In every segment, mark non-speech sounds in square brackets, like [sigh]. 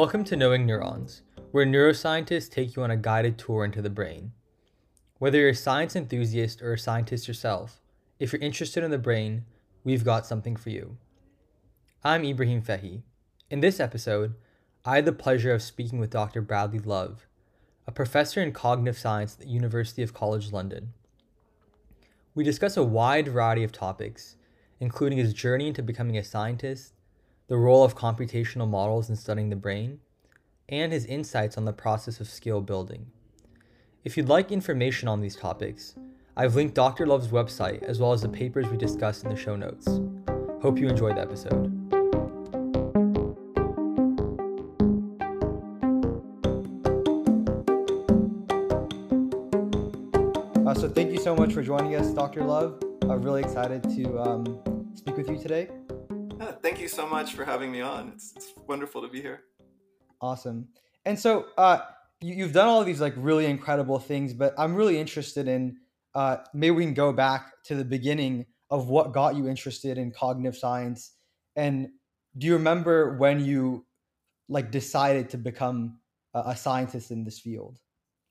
Welcome to Knowing Neurons, where neuroscientists take you on a guided tour into the brain. Whether you're a science enthusiast or a scientist yourself, if you're interested in the brain, we've got something for you. I'm Ebrahim Feghhi. In this episode, I had the pleasure of speaking with Dr. Bradley Love, a professor in cognitive science at the University of College London. We discuss a wide variety of topics, including his journey into becoming a scientist, the role of computational models in studying the brain, and his insights on the process of skill building. If you'd like information on these topics, I've linked Dr. Love's website as well as the papers we discussed in the show notes. Hope you enjoyed the episode. Uh, so, thank you so much for joining us, Dr. Love. I'm really excited to um, speak with you today. Thank you so much for having me on. It's, it's wonderful to be here. Awesome. And so, uh, you, have done all of these like really incredible things, but I'm really interested in uh, maybe we can go back to the beginning of what got you interested in cognitive science. And do you remember when you like decided to become a, a scientist in this field?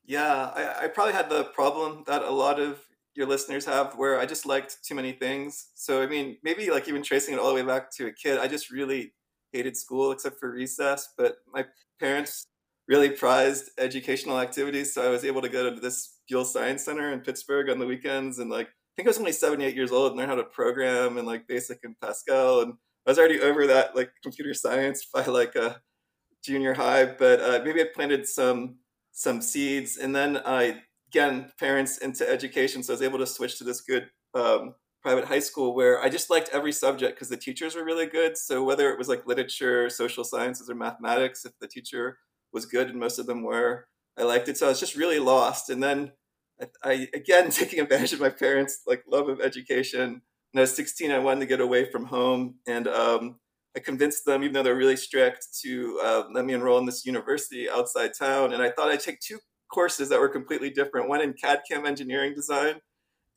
Yeah, I, I probably had the problem that a lot of your listeners have where I just liked too many things. So, I mean, maybe like even tracing it all the way back to a kid, I just really hated school except for recess. But my parents really prized educational activities. So I was able to go to this Buhl Science Center in Pittsburgh on the weekends and like I think I was only seven, eight years old and learned how to program and like basic and Pascal and I was already over that like computer science by like a junior high, but uh, maybe I planted some some seeds and then I again parents into education, so I was able to switch to this good um, private high school where I just liked every subject because the teachers were really good. So whether it was like literature, social sciences, or mathematics, if the teacher was good, and most of them were. I liked it, so I was just really lost. And then I, I again [laughs] taking advantage of my parents' like love of education. When I was 16, I wanted to get away from home, and um, I convinced them, even though they're really strict, to uh, let me enroll in this university outside town. And I thought I'd take two courses that were completely different: one in CAD CAM engineering design,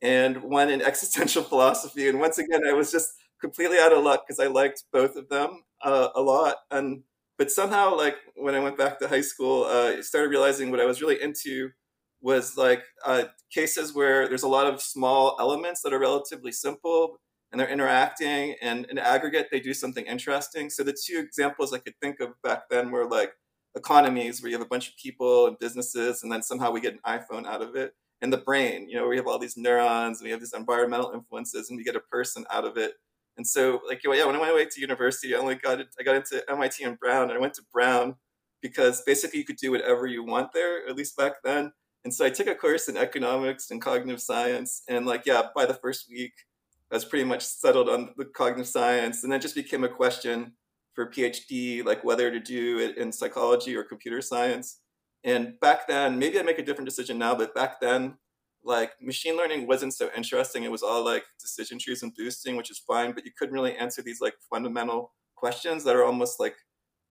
and one in existential [laughs] philosophy. And once again, I was just completely out of luck because I liked both of them uh, a lot. And but somehow like when i went back to high school uh, i started realizing what i was really into was like uh, cases where there's a lot of small elements that are relatively simple and they're interacting and in aggregate they do something interesting so the two examples i could think of back then were like economies where you have a bunch of people and businesses and then somehow we get an iphone out of it and the brain you know we have all these neurons and we have these environmental influences and we get a person out of it and so, like, yeah, when I went away to university, I only got I got into MIT and Brown, and I went to Brown because basically you could do whatever you want there, at least back then. And so I took a course in economics and cognitive science, and like, yeah, by the first week, I was pretty much settled on the cognitive science, and then just became a question for PhD, like whether to do it in psychology or computer science. And back then, maybe I make a different decision now, but back then, like machine learning wasn't so interesting. It was all like decision trees and boosting, which is fine, but you couldn't really answer these like fundamental questions that are almost like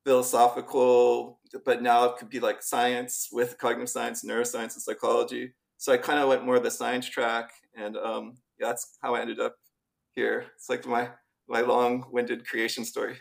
philosophical, but now it could be like science with cognitive science, neuroscience, and psychology. So I kind of went more the science track, and um, yeah, that's how I ended up here. It's like my my long-winded creation story.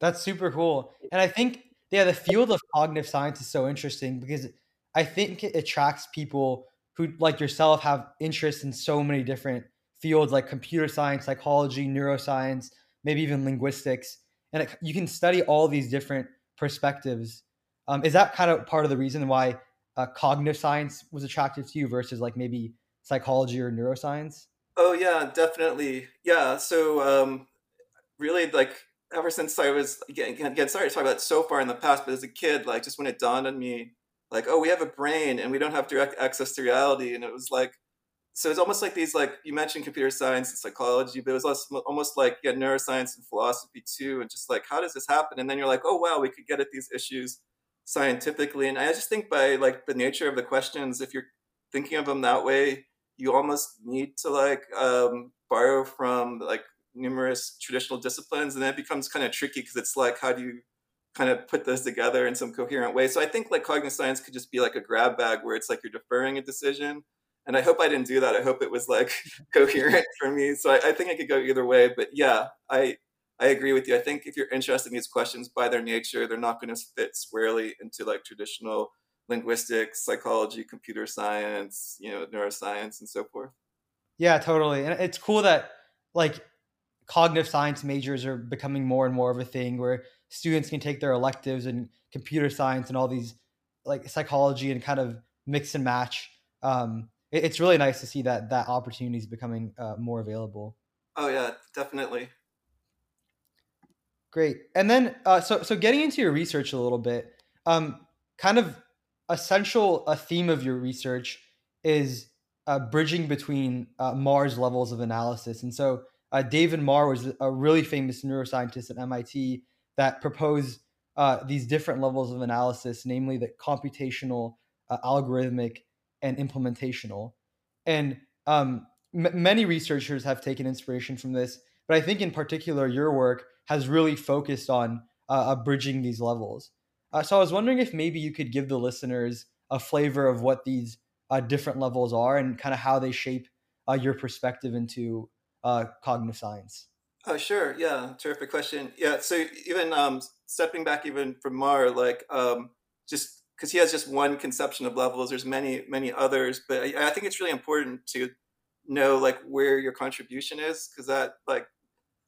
That's super cool, and I think yeah, the field of cognitive science is so interesting because I think it attracts people who like yourself have interests in so many different fields like computer science, psychology, neuroscience, maybe even linguistics, and it, you can study all these different perspectives. Um, is that kind of part of the reason why uh, cognitive science was attractive to you versus like maybe psychology or neuroscience? Oh yeah, definitely. Yeah. So um, really, like ever since I was again, again sorry to talk about so far in the past, but as a kid, like just when it dawned on me like oh we have a brain and we don't have direct access to reality and it was like so it's almost like these like you mentioned computer science and psychology but it was also almost like yeah neuroscience and philosophy too and just like how does this happen? And then you're like oh wow we could get at these issues scientifically and i just think by like the nature of the questions if you're thinking of them that way you almost need to like um, borrow from like numerous traditional disciplines and then it becomes kind of tricky because it's like how do you kind of put those together in some coherent way. So I think like cognitive science could just be like a grab bag where it's like you're deferring a decision. And I hope I didn't do that. I hope it was like [laughs] coherent for me. So I, I, think I could go either way. But yeah, I I agree with you. I think if you're interested in these questions by their nature, they're not going to fit squarely into like traditional linguistics, psychology, computer science, you know, neuroscience, and so forth. Yeah, totally. And it's cool that like cognitive science majors are becoming more and more of a thing where students can take their electives and computer science and all these like psychology and kind of mix and match. Um, it, it's really nice to see that that opportunity is becoming uh, more available. Oh yeah, definitely. Great. And then, uh, so so getting into your research a little bit, um, kind of essential a theme of your research is uh, bridging between uh, Marr's levels of analysis. And so uh, David Marr was a really famous neuroscientist at MIT that proposed uh, these different levels of analysis, namely the computational, uh, algorithmic, and implementational. And um, m- many researchers have taken inspiration from this, but I think in particular your work has really focused on uh, bridging these levels. so I was wondering if maybe you could give the listeners a flavor of what these uh, different levels are and kind of how they shape uh, your perspective into uh, cognitive science. Oh, sure. Yeah. Terrific question. Yeah. So even um, stepping back even from Marr, like um, just because he has just one conception of levels, there's many, many others, but I, I think it's really important to know like where your contribution is because that like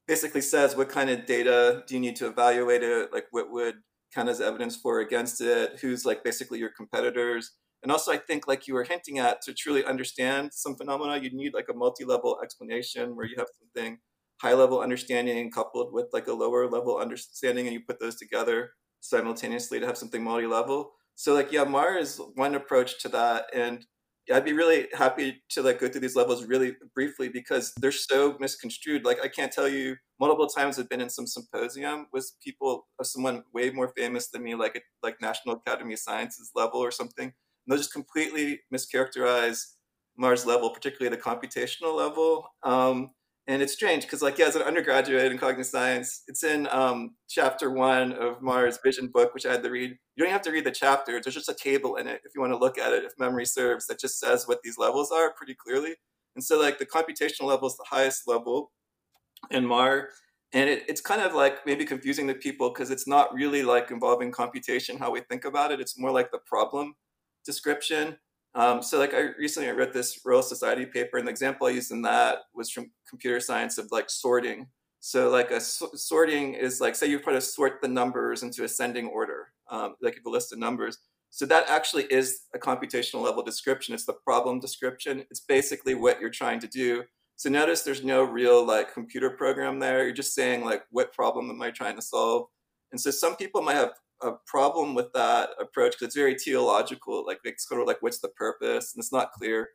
basically says what kind of data do you need to evaluate it, like what would count as evidence for or against it, who's like basically your competitors and also, I think, like you were hinting at, to truly understand some phenomena, you need like a multi-level explanation where you have something high-level understanding coupled with like a lower-level understanding, and you put those together simultaneously to have something multi-level. So, like, yeah, Marr is one approach to that, and I'd be really happy to like go through these levels really briefly because they're so misconstrued. Like, I can't tell you multiple times I've been in some symposium with people, uh, someone way more famous than me, like like National Academy of Sciences level or something they'll just completely mischaracterize Marr's level, particularly the computational level. Um, and it's strange because, like, yeah, as an undergraduate in cognitive science, it's in um, chapter one of Marr's vision book, which I had to read. You don't have to read the chapters. There's just a table in it if you want to look at it, if memory serves, that just says what these levels are pretty clearly. And so, like, the computational level is the highest level in Marr. And it, it's kind of like maybe confusing to people because it's not really like involving computation how we think about it. It's more like the problem description. Um, so like I recently I read this Royal Society paper, and the example I used in that was from computer science of like sorting. So like a so- sorting is like say you try to sort the numbers into ascending order, um, like a list of numbers. So that actually is a computational level description. It's the problem description. It's basically what you're trying to do. So notice there's no real like computer program there. You're just saying like what problem am I trying to solve? And so some people might have a problem with that approach because it's very teleological. Like it's sort of like what's the purpose, and it's not clear.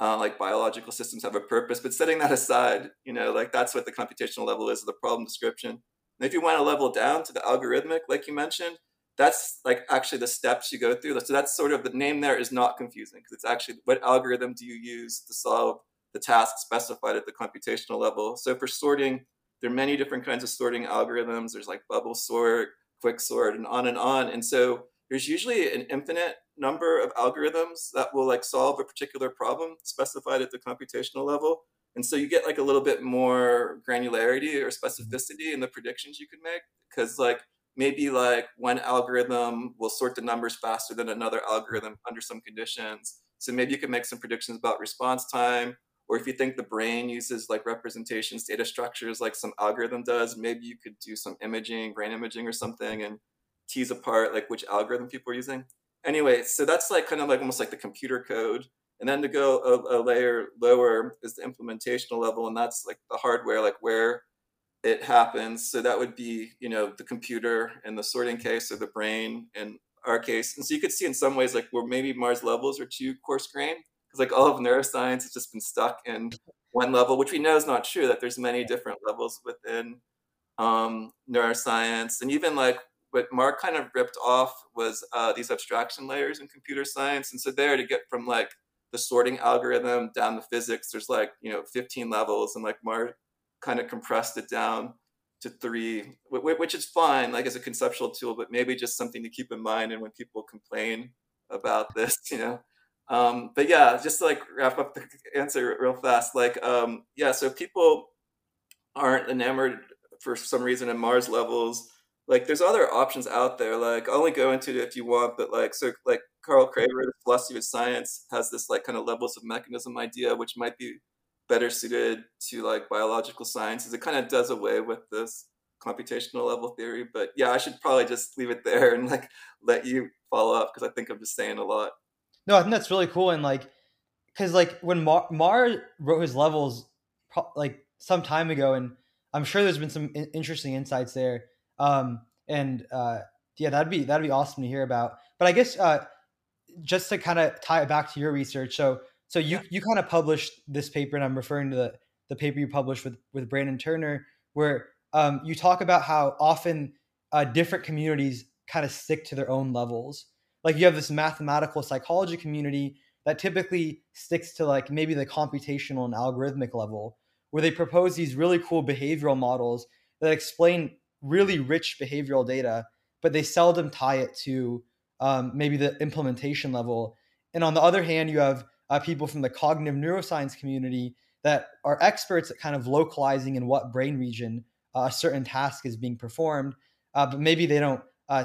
Uh, like biological systems have a purpose, but setting that aside, you know, like that's what the computational level is, the problem description. And if you want to level down to the algorithmic, like you mentioned, that's like actually the steps you go through. So that's sort of the name there is not confusing because it's actually what algorithm do you use to solve the task specified at the computational level. So for sorting, there are many different kinds of sorting algorithms. There's like bubble sort, quicksort and on and on. And so there's usually an infinite number of algorithms that will like solve a particular problem specified at the computational level. And so you get like a little bit more granularity or mm-hmm. specificity in the predictions you can make because like maybe like one algorithm will sort the numbers faster than another algorithm under some conditions. So maybe you can make some predictions about response time or if you think the brain uses like representations, data structures like some algorithm does, maybe you could do some imaging, brain imaging or something and tease apart like which algorithm people are using. Anyway, so that's like kind of like almost like the computer code. And then to go a, a layer lower is the implementational level, and that's like the hardware, like where it happens. So that would be, you know, the computer in the sorting case or the brain in our case. And so you could see in some ways like where maybe Marr's levels are too coarse grained because like all of neuroscience has just been stuck in one level, which we know is not true. That there's many different levels within um, neuroscience, and even like what Marr kind of ripped off was uh, these abstraction layers in computer science. And so there to get from like the sorting algorithm down to physics, there's like you know 15 levels, and like Marr kind of compressed it down to three, which is fine, like as a conceptual tool, but maybe just something to keep in mind. And when people complain about this, [laughs] you know, um, but yeah, just to like wrap up the answer real fast, like um, yeah, so people aren't enamored for some reason in Marr's levels. Like there's other options out there. Like I'll only go into it if you want, but like so like Carl Craver, the philosophy of science, has this like kind of levels of mechanism idea, which might be better suited to like biological sciences. It kind of does away with this computational level theory. But yeah, I should probably just leave it there and like let you follow up because I think I'm just saying a lot. No, I think that's really cool. And like, because like when Marr-, Marr wrote his levels pro- like some time ago, and I'm sure there's been some in- interesting insights there. Um, and uh, yeah, that'd be that'd be awesome to hear about. But I guess uh, just to kind of tie it back to your research, so so you yeah. you kind of published this paper, and I'm referring to the the paper you published with with Brandon Turner, where um, you talk about how often uh, different communities kind of stick to their own levels. Like you have this mathematical psychology community that typically sticks to like maybe the computational and algorithmic level, where they propose these really cool behavioral models that explain really rich behavioral data, but they seldom tie it to um, maybe the implementation level. And on the other hand, you have uh, people from the cognitive neuroscience community that are experts at kind of localizing in what brain region uh, a certain task is being performed, uh, but maybe they don't uh,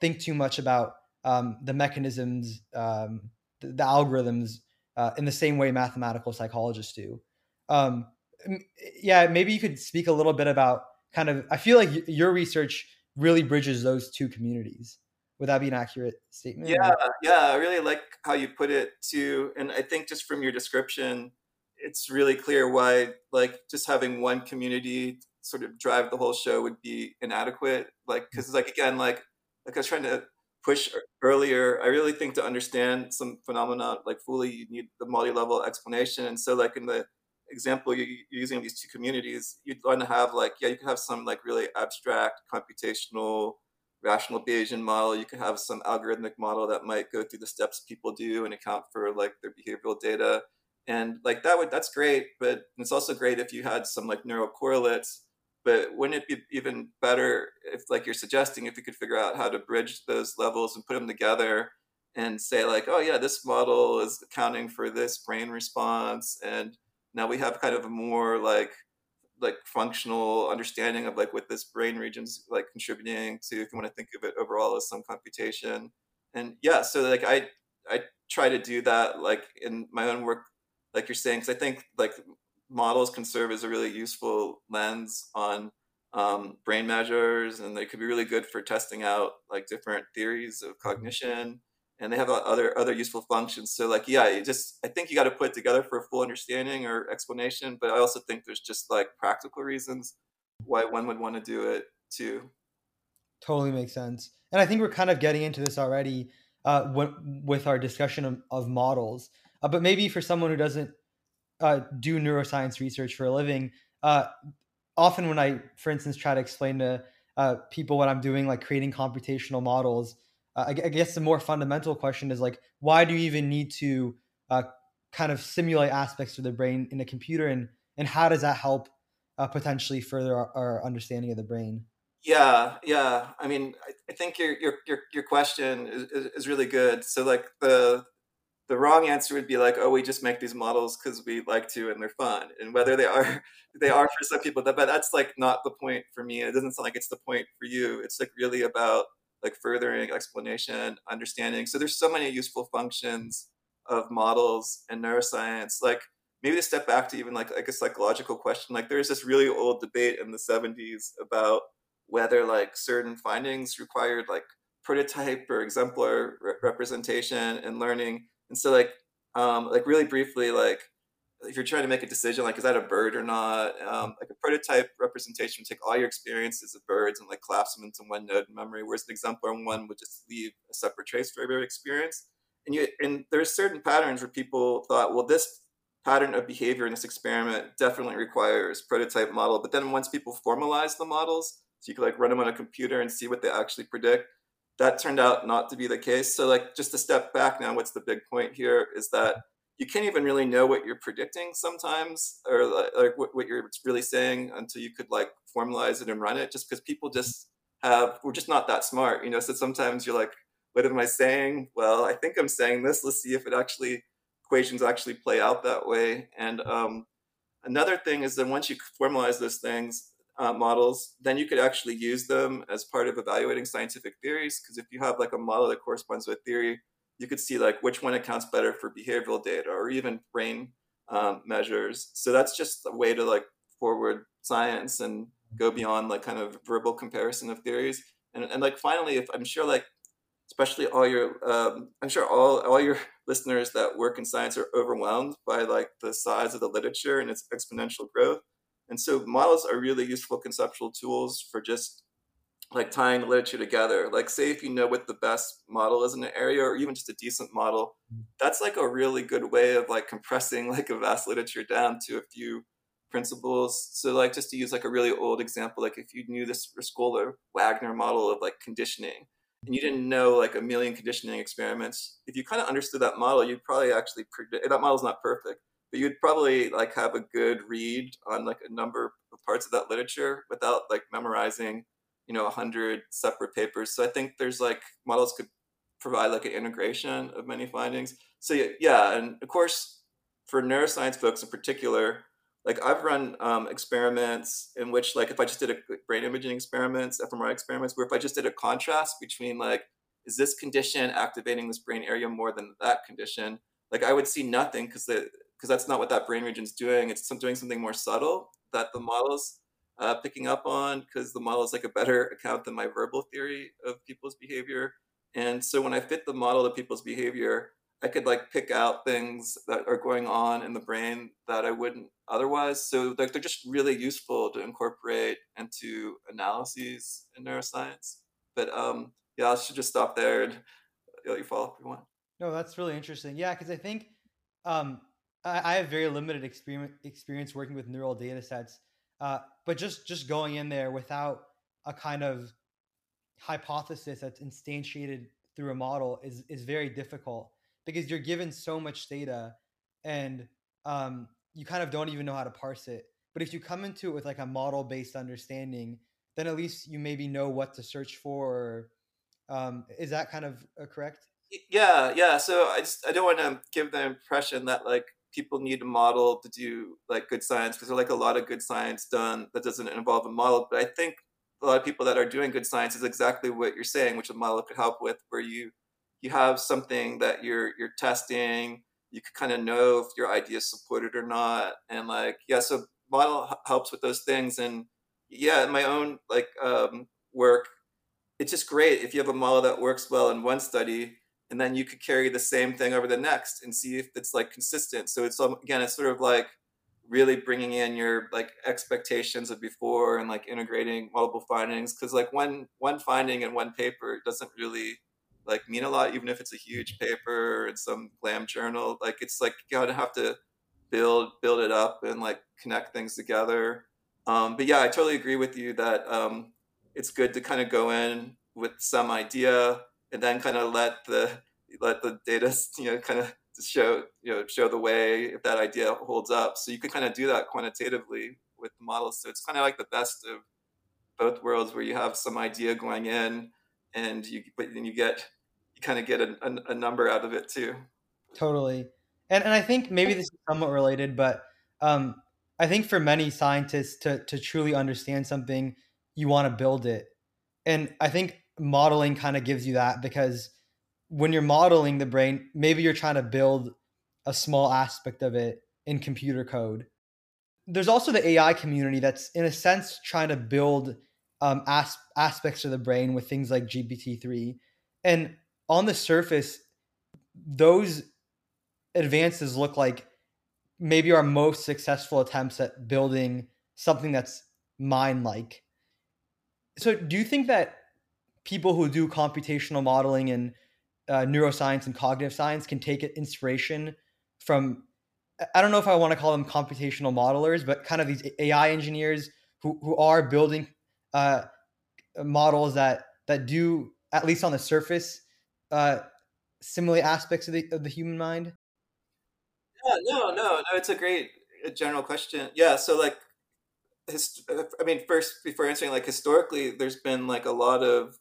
think too much about um, the mechanisms, um, the, the, algorithms uh, in the same way mathematical psychologists do. Um, yeah, maybe you could speak a little bit about kind of. I feel like your research really bridges those two communities. Would that be an accurate statement? Yeah, yeah, I really like how you put it too, and I think just from your description, it's really clear why like just having one community sort of drive the whole show would be inadequate. Like, because like again, like like I was trying to push earlier, I really think to understand some phenomena like fully, you need the multi-level explanation. And so, like in the example you're using these two communities, you'd want to have like yeah, you could have some like really abstract computational rational Bayesian model. You could have some algorithmic model that might go through the steps people do and account for like their behavioral data. And like that would that's great, but it's also great if you had some like neural correlates but wouldn't it be even better if like you're suggesting if we could figure out how to bridge those levels and put them together and say like oh yeah this model is accounting for this brain response and now we have kind of a more like like functional understanding of like what this brain region's like contributing to if you want to think of it overall as some computation. And yeah so like i i try to do that like in my own work like you're saying because i think like models can serve as a really useful lens on um, brain measures, and they could be really good for testing out like different theories of mm-hmm. cognition. And they have other other useful functions. So like, yeah, you just I think you got to put it together for a full understanding or explanation. But I also think there's just like practical reasons why one would want to do it too. Totally makes sense. And I think we're kind of getting into this already uh, with our discussion of, of models. Uh, but maybe for someone who doesn't uh, do neuroscience research for a living, uh, often when I, for instance, try to explain to uh, people what I'm doing, like creating computational models, uh, I, I, guess the more fundamental question is like, why do you even need to uh, kind of simulate aspects of the brain in a computer, and and how does that help uh, potentially further our, our, understanding of the brain? Yeah, yeah. I mean, I, I think your your your your question is, is, is really good. So like the the wrong answer would be like, oh, we just make these models because we like to and they're fun. And whether they are, [laughs] they are for some people, but that's like not the point for me. It doesn't sound like it's the point for you. It's like really about like furthering explanation, understanding. So there's so many useful functions of models and neuroscience. Like maybe to step back to even like like a psychological question. Like there's this really old debate in the 70s about whether like certain findings required like prototype or exemplar re- representation and learning and so like um, like really briefly, like if you're trying to make a decision, like is that a bird or not? Um, like a prototype representation would take all your experiences of birds and like collapse them into one node in memory, whereas an exemplar one would just leave a separate trace for every experience. And you and there's certain patterns where people thought, well, this pattern of behavior in this experiment definitely requires prototype model. But then once people formalize the models, so you could like run them on a computer and see what they actually predict, that turned out not to be the case. So, like, just to step back now, what's the big point here is that you can't even really know what you're predicting sometimes, or like what, what you're really saying until you could like formalize it and run it. Just because people just have, we're just not that smart, you know. So sometimes you're like, what am I saying? Well, I think I'm saying this. Let's see if it actually equations actually play out that way. And um, another thing is that once you formalize those things, uh, models, then you could actually use them as part of evaluating scientific theories. Because if you have like a model that corresponds with theory, you could see like which one accounts better for behavioral data or even brain um, measures. So that's just a way to like forward science and go beyond like kind of verbal comparison of theories. And, and like finally, if I'm sure like especially all your um, i'm sure all, all your [laughs] listeners that work in science are overwhelmed by like the size of the literature and its exponential growth and so models are really useful conceptual tools for just like tying the literature together. Like say if you know what the best model is in an area or even just a decent model mm. that's like a really good way of like compressing [laughs] like a vast literature down to a few principles. So like just to use like a really old example like if you knew this Rescorla Wagner model of like conditioning and you didn't know like a million conditioning experiments, if you kind of understood that model, you'd probably actually predict that model's not perfect, but you'd probably like have a good read on like a number of parts of that literature without like memorizing, you know, a hundred separate papers. So I think there's like models could provide like an integration of many findings. So yeah, and of course for neuroscience folks in particular, like I've run um, experiments in which like if I just did a brain imaging experiments, fMRI experiments, where if I just did a contrast between like is this condition activating this brain area more than that condition, like I would see nothing because the because that's not what that brain region's doing. It's doing something more subtle that the model's uh, picking up on because the model is like a better account than my verbal theory of people's behavior. And so when I fit the model to people's behavior, I could like pick out things that are going on in the brain that I wouldn't otherwise. So like they're just really useful to incorporate into analyses in neuroscience. But um, yeah, I should just stop there and let you follow up if you want. No, that's really interesting. Yeah, because I think um, I, have very limited experience experience working with neural data sets, uh, but just just going in there without a kind of hypothesis that's instantiated through a model is is very difficult because you're given so much data and um, you kind of don't even know how to parse it. But if you come into it with like a model based understanding, then at least you maybe know what to search for. Or, um, is that kind of uh, correct? Yeah, yeah. So I just I don't want to give the impression that like people need a model to do like good science because there's like a lot of good science done that doesn't involve a model. But I think a lot of people that are doing good science is exactly what you're saying, which a model could help with, where you you have something that you're you're testing you could kind of know if your idea is supported or not and like yeah so model helps with those things and yeah in my own like um, work it's just great if you have a model that works well in one study and then you could carry the same thing over the next and see if it's like consistent so it's um, again it's sort of like really bringing in your like expectations of before and like integrating multiple findings because like one one finding in one paper doesn't really like mean a lot, even if it's a huge paper in some glam journal. Like it's like you gotta have to build build it up and like connect things together. Um, but yeah, I totally agree with you that um, it's good to kind of go in with some idea and then kind of let the let the data you know kind of show you know show the way if that idea holds up. So you can kind of do that quantitatively with the models. So it's kind of like the best of both worlds, where you have some idea going in and you but then you get you kind of get a, a, a, number out of it too totally and and i think maybe this is somewhat related but um i think for many scientists to to truly understand something you want to build it and i think modeling kind of gives you that because when you're modeling the brain maybe you're trying to build a small aspect of it in computer code there's also the ai community that's in a sense trying to build um, as- aspects of the brain with things like GPT-3. And on the surface, those advances look like maybe our most successful attempts at building something that's mind like. So, do you think that people who do computational modeling and uh, neuroscience and cognitive science can take inspiration from? I don't know if I want to call them computational modelers, but kind of these AI engineers who, who are building uh, models that that do at least on the surface uh, aspects of the of the human mind? Yeah, no, no, no. It's a great general question. Yeah, so like, hist- I mean, first before answering, like historically, there's been like a lot of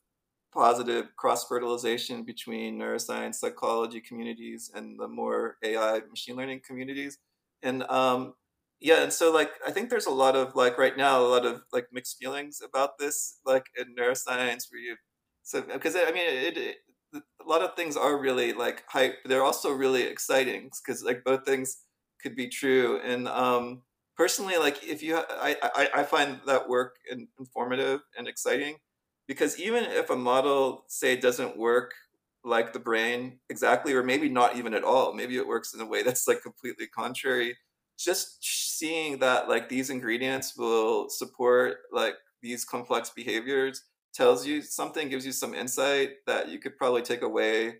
positive cross fertilization between neuroscience, psychology communities, and the more AI machine learning communities, and um, yeah and so like i think there's a lot of like right now a lot of like mixed feelings about this like in neuroscience where you so because i mean it, it, a lot of things are really like hype they're also really exciting because like both things could be true. And um personally like if you i i, I find that work informative and exciting because even if a model say doesn't work like the brain exactly or maybe not even at all maybe it works in a way [laughs] that's like completely contrary just seeing that like these ingredients will support like these complex behaviors tells you something gives you some insight that you could probably take away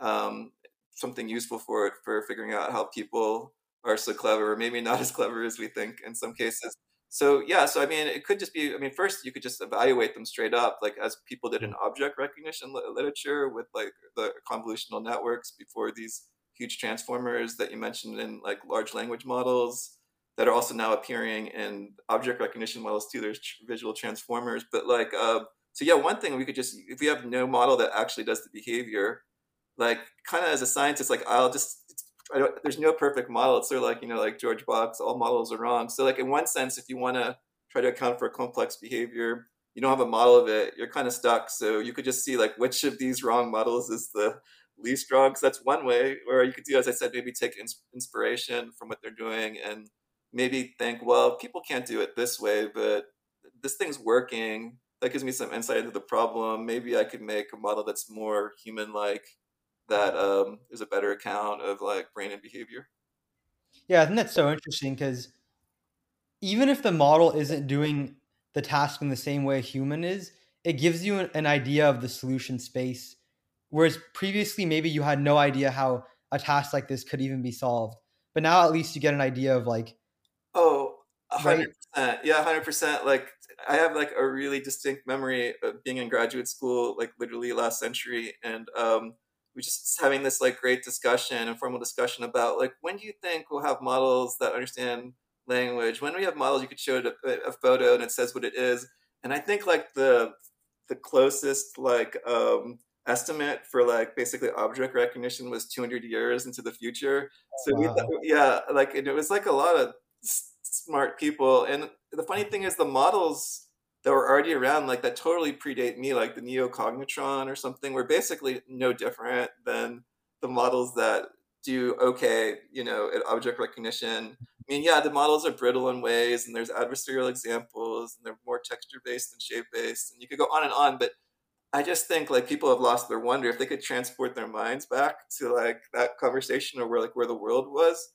um, something useful for it for figuring out how people are so clever or maybe not [laughs] as clever as we think in some cases so yeah so i mean it could just be i mean first you could just evaluate them straight up like as people did in object recognition literature with like the convolutional networks before these huge transformers that you mentioned in like large language models that are also now appearing in object recognition models too. There's visual transformers but like uh, so yeah one thing we could just if we have no model that actually does the behavior like kind of as a scientist like i'll just there's no perfect model. It's sort of like, you know, like George Box, all models are wrong. So like in one sense, if you want to try to account for complex behavior, you don't have a model of it, you're kind of stuck. So you could just see like which of these wrong models is the least wrong. So that's one way where you could do, as I said, maybe take ins- inspiration from what they're doing and maybe think, well, people can't do it this way, but this thing's working. That gives me some insight into the problem. Maybe I could make a model that's more human-like that um, is a better account of like brain and behavior. Yeah, I think that's so interesting because even if the model isn't doing the task in the same way a human is, it gives you an, an idea of the solution space. Whereas previously, maybe you had no idea how a task like this could even be solved. But now at least you get an idea of like, oh, hundred percent, yeah, hundred percent. Like I have like a really distinct memory of being in graduate school, like literally last century, and um, we just having this like great discussion, informal discussion about like when do you think we'll have models that understand language? When we have models, you could show it a, a photo and it says what it is. And I think like the the closest like um, estimate for like basically object recognition was 200 years into the future. So wow. we thought, yeah, like it was like a lot of smart people. And the funny thing is the models that were already around like that totally predate me like the neocognitron or something were basically no different than the models that do okay you know at object recognition. I mean yeah the models are brittle in ways and there's adversarial examples and they're more texture based than shape based and you could go on and on but i just think like people have lost their wonder. If they could transport their minds back to like that conversation or where like where the world was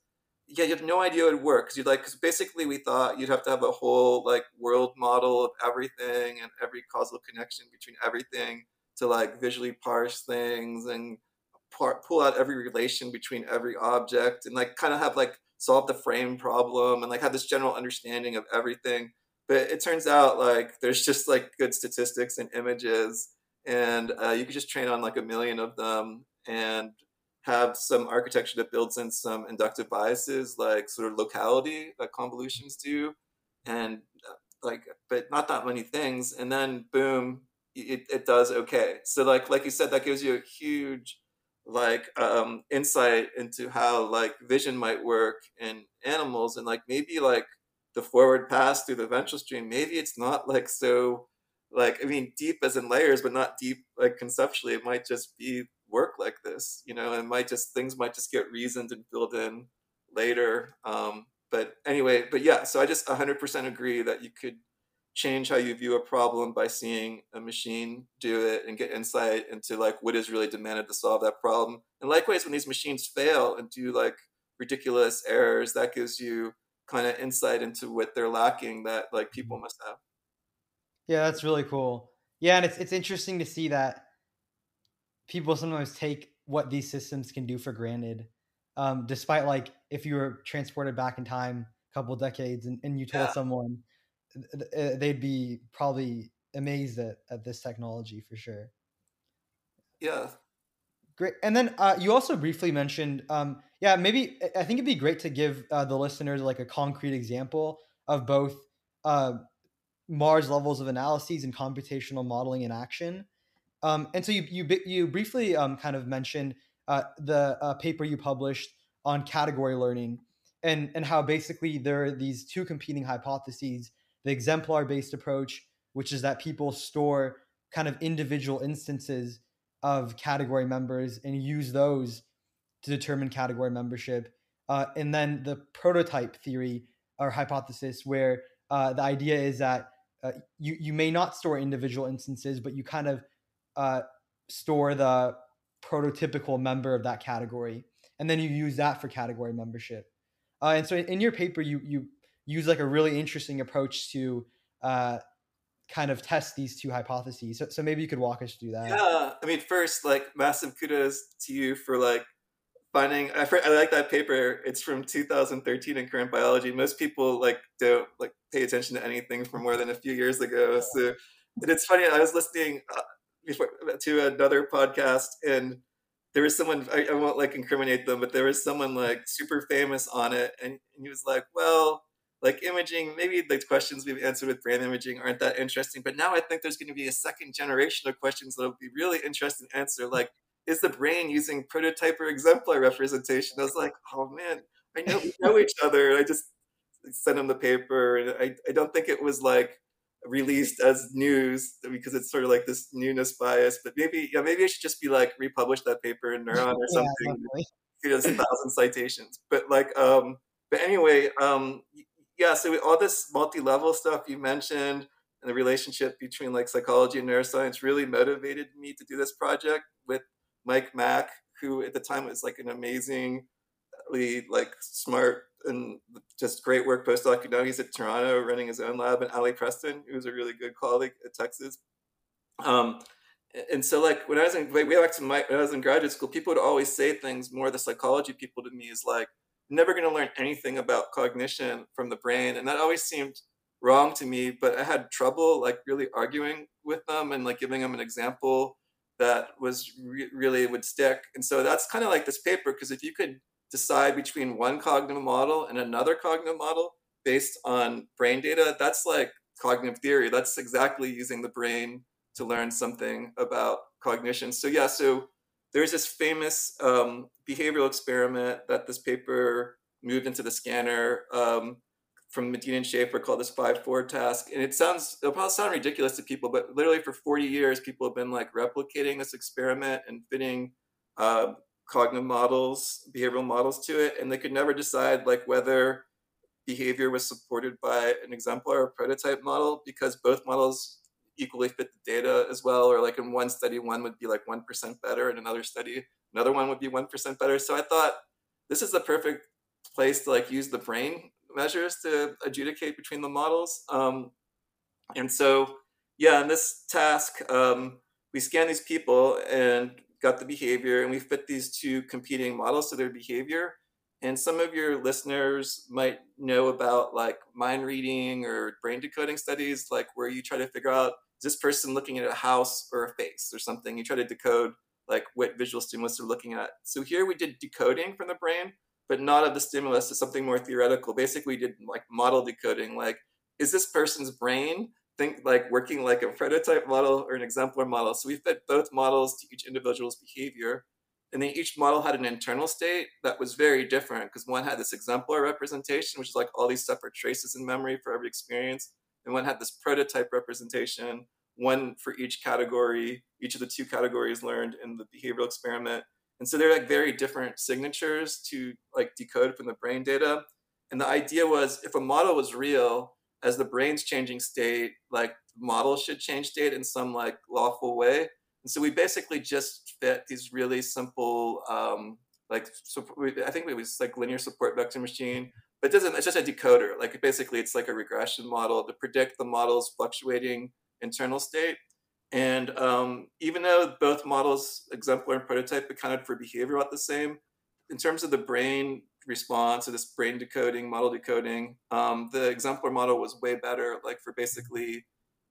yeah, you have no idea it would work because you'd like because basically we thought you'd have to have a whole like world model of everything and every causal connection between everything to like visually parse things and par- pull out every relation between every object and like kind of have like solve the frame problem and like have this general understanding of everything. But it turns out like there's just like good statistics and images and uh, you could just train on like a million of them and have some architecture that builds in some inductive biases like sort of locality that convolutions do and uh, like but not that many things and then boom it, it does okay. So like like you said that gives you a huge like um insight into how like vision might work in animals and like maybe like the forward pass through the ventral stream maybe it's not like so like i mean deep as in layers but not deep like conceptually it might just be like this you know and might just things might just get reasoned and filled in later um, but anyway but yeah so i just 100% agree that you could change how you view a problem by seeing a machine do it and get insight into like what is really demanded to solve that problem and likewise when these machines fail and do like ridiculous errors that gives you kind of insight into what they're lacking that like people must have. Yeah that's really cool. Yeah and it's, it's interesting to see that people sometimes take what these systems can do for granted. Um, despite like if you were transported back in time a couple decades and, and you told yeah. someone uh, they'd be probably amazed at, at this technology for sure. Yeah. Great. And then uh, you also briefly mentioned, um, yeah, maybe I think it'd be great to give uh, the listeners like a concrete example of both uh, Marr's levels of analyses and computational modeling in action. Um, and so you you you briefly um, kind of mentioned uh, the uh, paper you published on category learning, and and how basically there are these two competing hypotheses: the exemplar-based approach, which is that people store kind of individual instances of category members and use those to determine category membership, uh, and then the prototype theory or hypothesis, where uh, the idea is that uh, you you may not store individual instances, but you kind of uh, store the prototypical member of that category, and then you use that for category membership. Uh, and so in, your paper, you you use like a really interesting approach to uh, kind of test these two hypotheses. So, so maybe you could walk us through that. Yeah, I mean, first, like massive kudos to you for like finding. I, I like that paper. It's from 2013 in Current Biology. Most people like don't like pay attention to anything from more than a few years ago. So, and it's funny. I was listening uh, before to another podcast and there was someone I, I, won't like incriminate them, but there was someone like super famous on it, and, and he was like, "Well, like imaging, maybe the questions we've answered with brain imaging aren't that interesting, but now I think there's going to be a second generation of questions that'll be really interesting to answer, like." Is the brain using prototype or exemplar representation? I was like, oh man, I know we know each other. I just sent him the paper, and I, I don't think it was like released as news because it's sort of like this newness bias. But maybe, yeah, maybe I should just be like republish that paper in Neuron or [laughs] something. yeah, a thousand citations. But like, um, but anyway, um, yeah. So all this multi-level stuff you mentioned and the relationship between like psychology and neuroscience really motivated me to do this project with Mike Mack, who at the time was like an amazingly like smart and just great work postdoc. Know, he's at Toronto running his own lab, and Ali Preston, who's a really good colleague at Texas. Um, and so, like when I was in, way back to my, when I was in graduate school, people would always say things. More the psychology people to me is like, never going to learn anything about cognition from the brain, and that always seemed wrong to me. But I had trouble like really arguing with them and like giving them an example that was re- really would stick. And so that's kind of like this paper because if you could decide between one cognitive model and another cognitive model based on brain data, that's like cognitive theory. That's exactly using the brain to learn something about cognition. So, yeah, so there's this famous um, behavioral experiment that this paper moved into the scanner um, from Medin and Schaffer called this 5-4 task. And it sounds, it'll probably sound ridiculous to people, but literally for 40 years, people have been like replicating this experiment and fitting uh, cognitive models, behavioral models to it, and they could never decide like whether behavior was supported by an exemplar or prototype model because both models equally fit the data as well. Or like in one study, one would be like one percent better, and another study, another one would be one percent better. So I thought this is the perfect place to like use the brain measures to adjudicate between the models. Um, and so yeah, in this task, um, we scan these people and got the behavior, and we fit these two competing models to their behavior. And some of your listeners might know about like mind reading or brain decoding studies, like where you try to figure out is this person looking at a house or a face or something? You try to decode like what visual stimulus they're looking at. So here we did decoding from the brain, but not of the stimulus, it's something more theoretical. Basically, we did like model decoding, like is this person's brain think like working like a prototype model or an exemplar model. So we fit both models to each individual's behavior. And then each model had an internal state that was very different because one had this exemplar representation, which is like all these separate traces in memory for every experience. And one had this prototype representation, one for each category, each of the two categories learned in the behavioral experiment. And so they're like very different signatures to like decode from the brain data. And the idea was if a model was real, as the brain's changing state, like models should change state in some like lawful way. And so we basically just fit these really simple, um, like so I think it was like linear support vector machine, but it doesn't. It's just a decoder. Like basically, it's like a regression model to predict the model's fluctuating internal state. And um, even though both models, exemplar and prototype, accounted for behavior about the same, in terms of the brain response to this brain decoding, model decoding. Um, the exemplar model was way better, like for basically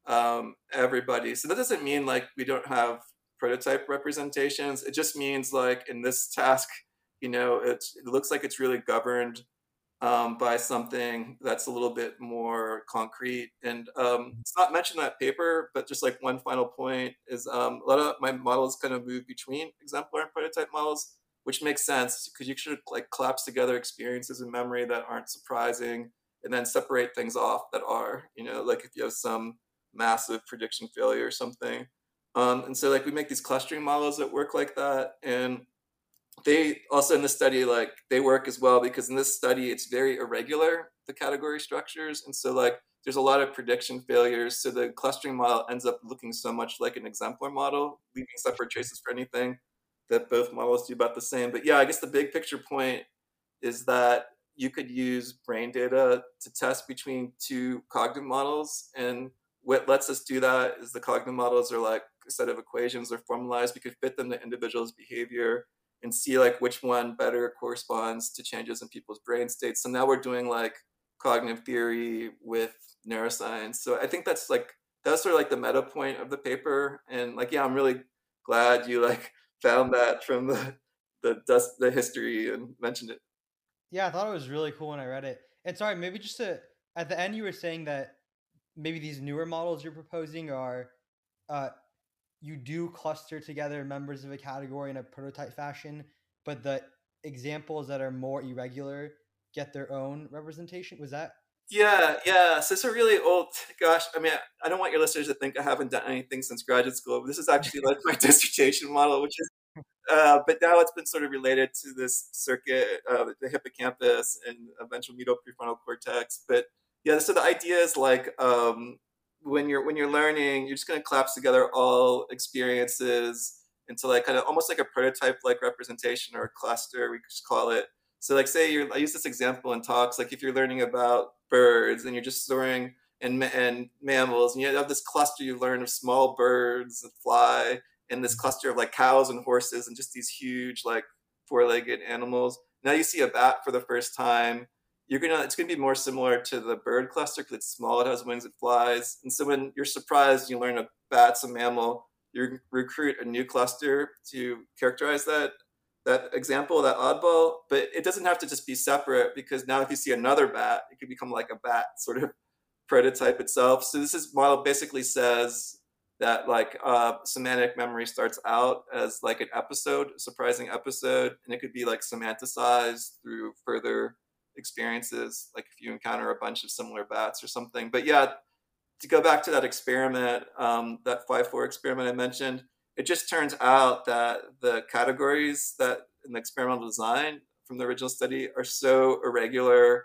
um, everybody. So that doesn't mean like we don't have prototype representations. It just means like in this task, you know, it looks like it's really governed um, by something that's a little bit more concrete. And um, it's not mentioned in that paper, but just like one final point is um, a lot of my models kind of move between exemplar and prototype models which makes sense because you should like collapse together experiences in memory that aren't surprising and then separate things off that are, you know, like if you have some massive prediction failure or something. Um, and so like we make these clustering models that work like that. And they also in the study, like they work as well because in this study, it's very irregular, the category structures. And so like there's a lot of prediction failures. So the clustering model ends up looking so much like an exemplar model, leaving separate traces for anything that both models do about the same. But yeah, I guess the big picture point is that you could use brain data to test between two cognitive models. And what lets us do that is the cognitive models are like a set of equations, they're formalized. We could fit them to individuals' behavior and see like which one better corresponds to changes in people's brain states. So now we're doing like cognitive theory with neuroscience. So I think that's like that's sort of like the meta point of the paper. And like, yeah, I'm really glad you like found that from the the dust the history and mentioned it. Yeah, I thought it was really cool when I read it. And sorry, maybe just to at the end you were saying that maybe these newer models you're proposing are uh, you do cluster together members of a category in a prototype fashion, but the examples that are more irregular get their own representation. Was that? Yeah, yeah. So it's a really old. Gosh, I mean, I don't want your listeners to think I haven't done anything since graduate school, but this is actually like my [laughs] dissertation model, which is. Uh, but now it's been sort of related to this circuit, uh, the hippocampus and ventral medial prefrontal cortex. But yeah, so the idea is like um, when you're when you're learning, you're just going to collapse together all experiences into like kind of almost like a prototype like representation or a cluster, we just call it. So like say you're, I use this example in talks, like if you're learning about birds and you're just storing and and mammals and you have this cluster you learn of small birds that fly and this cluster of like cows and horses and just these huge like four-legged animals. Now you see a bat for the first time you're gonna it's gonna be more similar to the bird cluster because it's small, it has wings, it flies. And so when you're surprised, you learn a bat's a mammal. You recruit a new cluster to characterize that that example, that oddball. But it doesn't have to just be separate because now if you see another bat, it could become like a bat sort of [laughs] prototype itself. So this is model basically says that like uh, semantic memory starts out as like an episode, surprising episode, and it could be like semanticized through further experiences, like if you encounter a bunch of similar bats or something. But yeah, to go back to that experiment, um, that 5-4 experiment I mentioned, it just turns out that the categories that in the experimental design from the original study are so irregular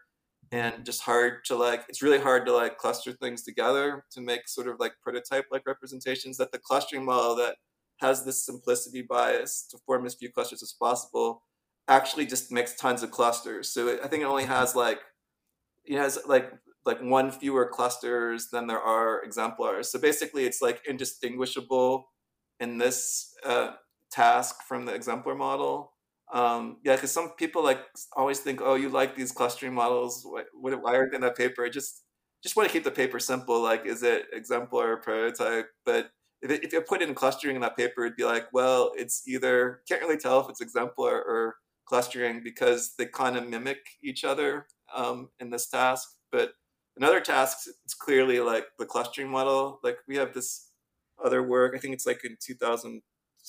and just hard to like it's really hard to like cluster things together to make sort of like prototype like representations that the clustering model that has this simplicity bias to form as few clusters as possible actually just makes tons of clusters. So I think it only has like it has like like one fewer clusters than there are exemplars. So basically, it's like indistinguishable in this uh, task from the exemplar model. Um, yeah, because some people like always think, oh, you like these clustering models. What, why aren't they in that paper? I just just want to keep the paper simple. Like, is it exemplar or prototype? But if, it, if you put in clustering in that paper, it'd be like, well, it's either can't really tell if it's exemplar or clustering because they kind of mimic each other um, in this task. But in other tasks, it's clearly like the clustering model. Like we have this other work, I think it's like in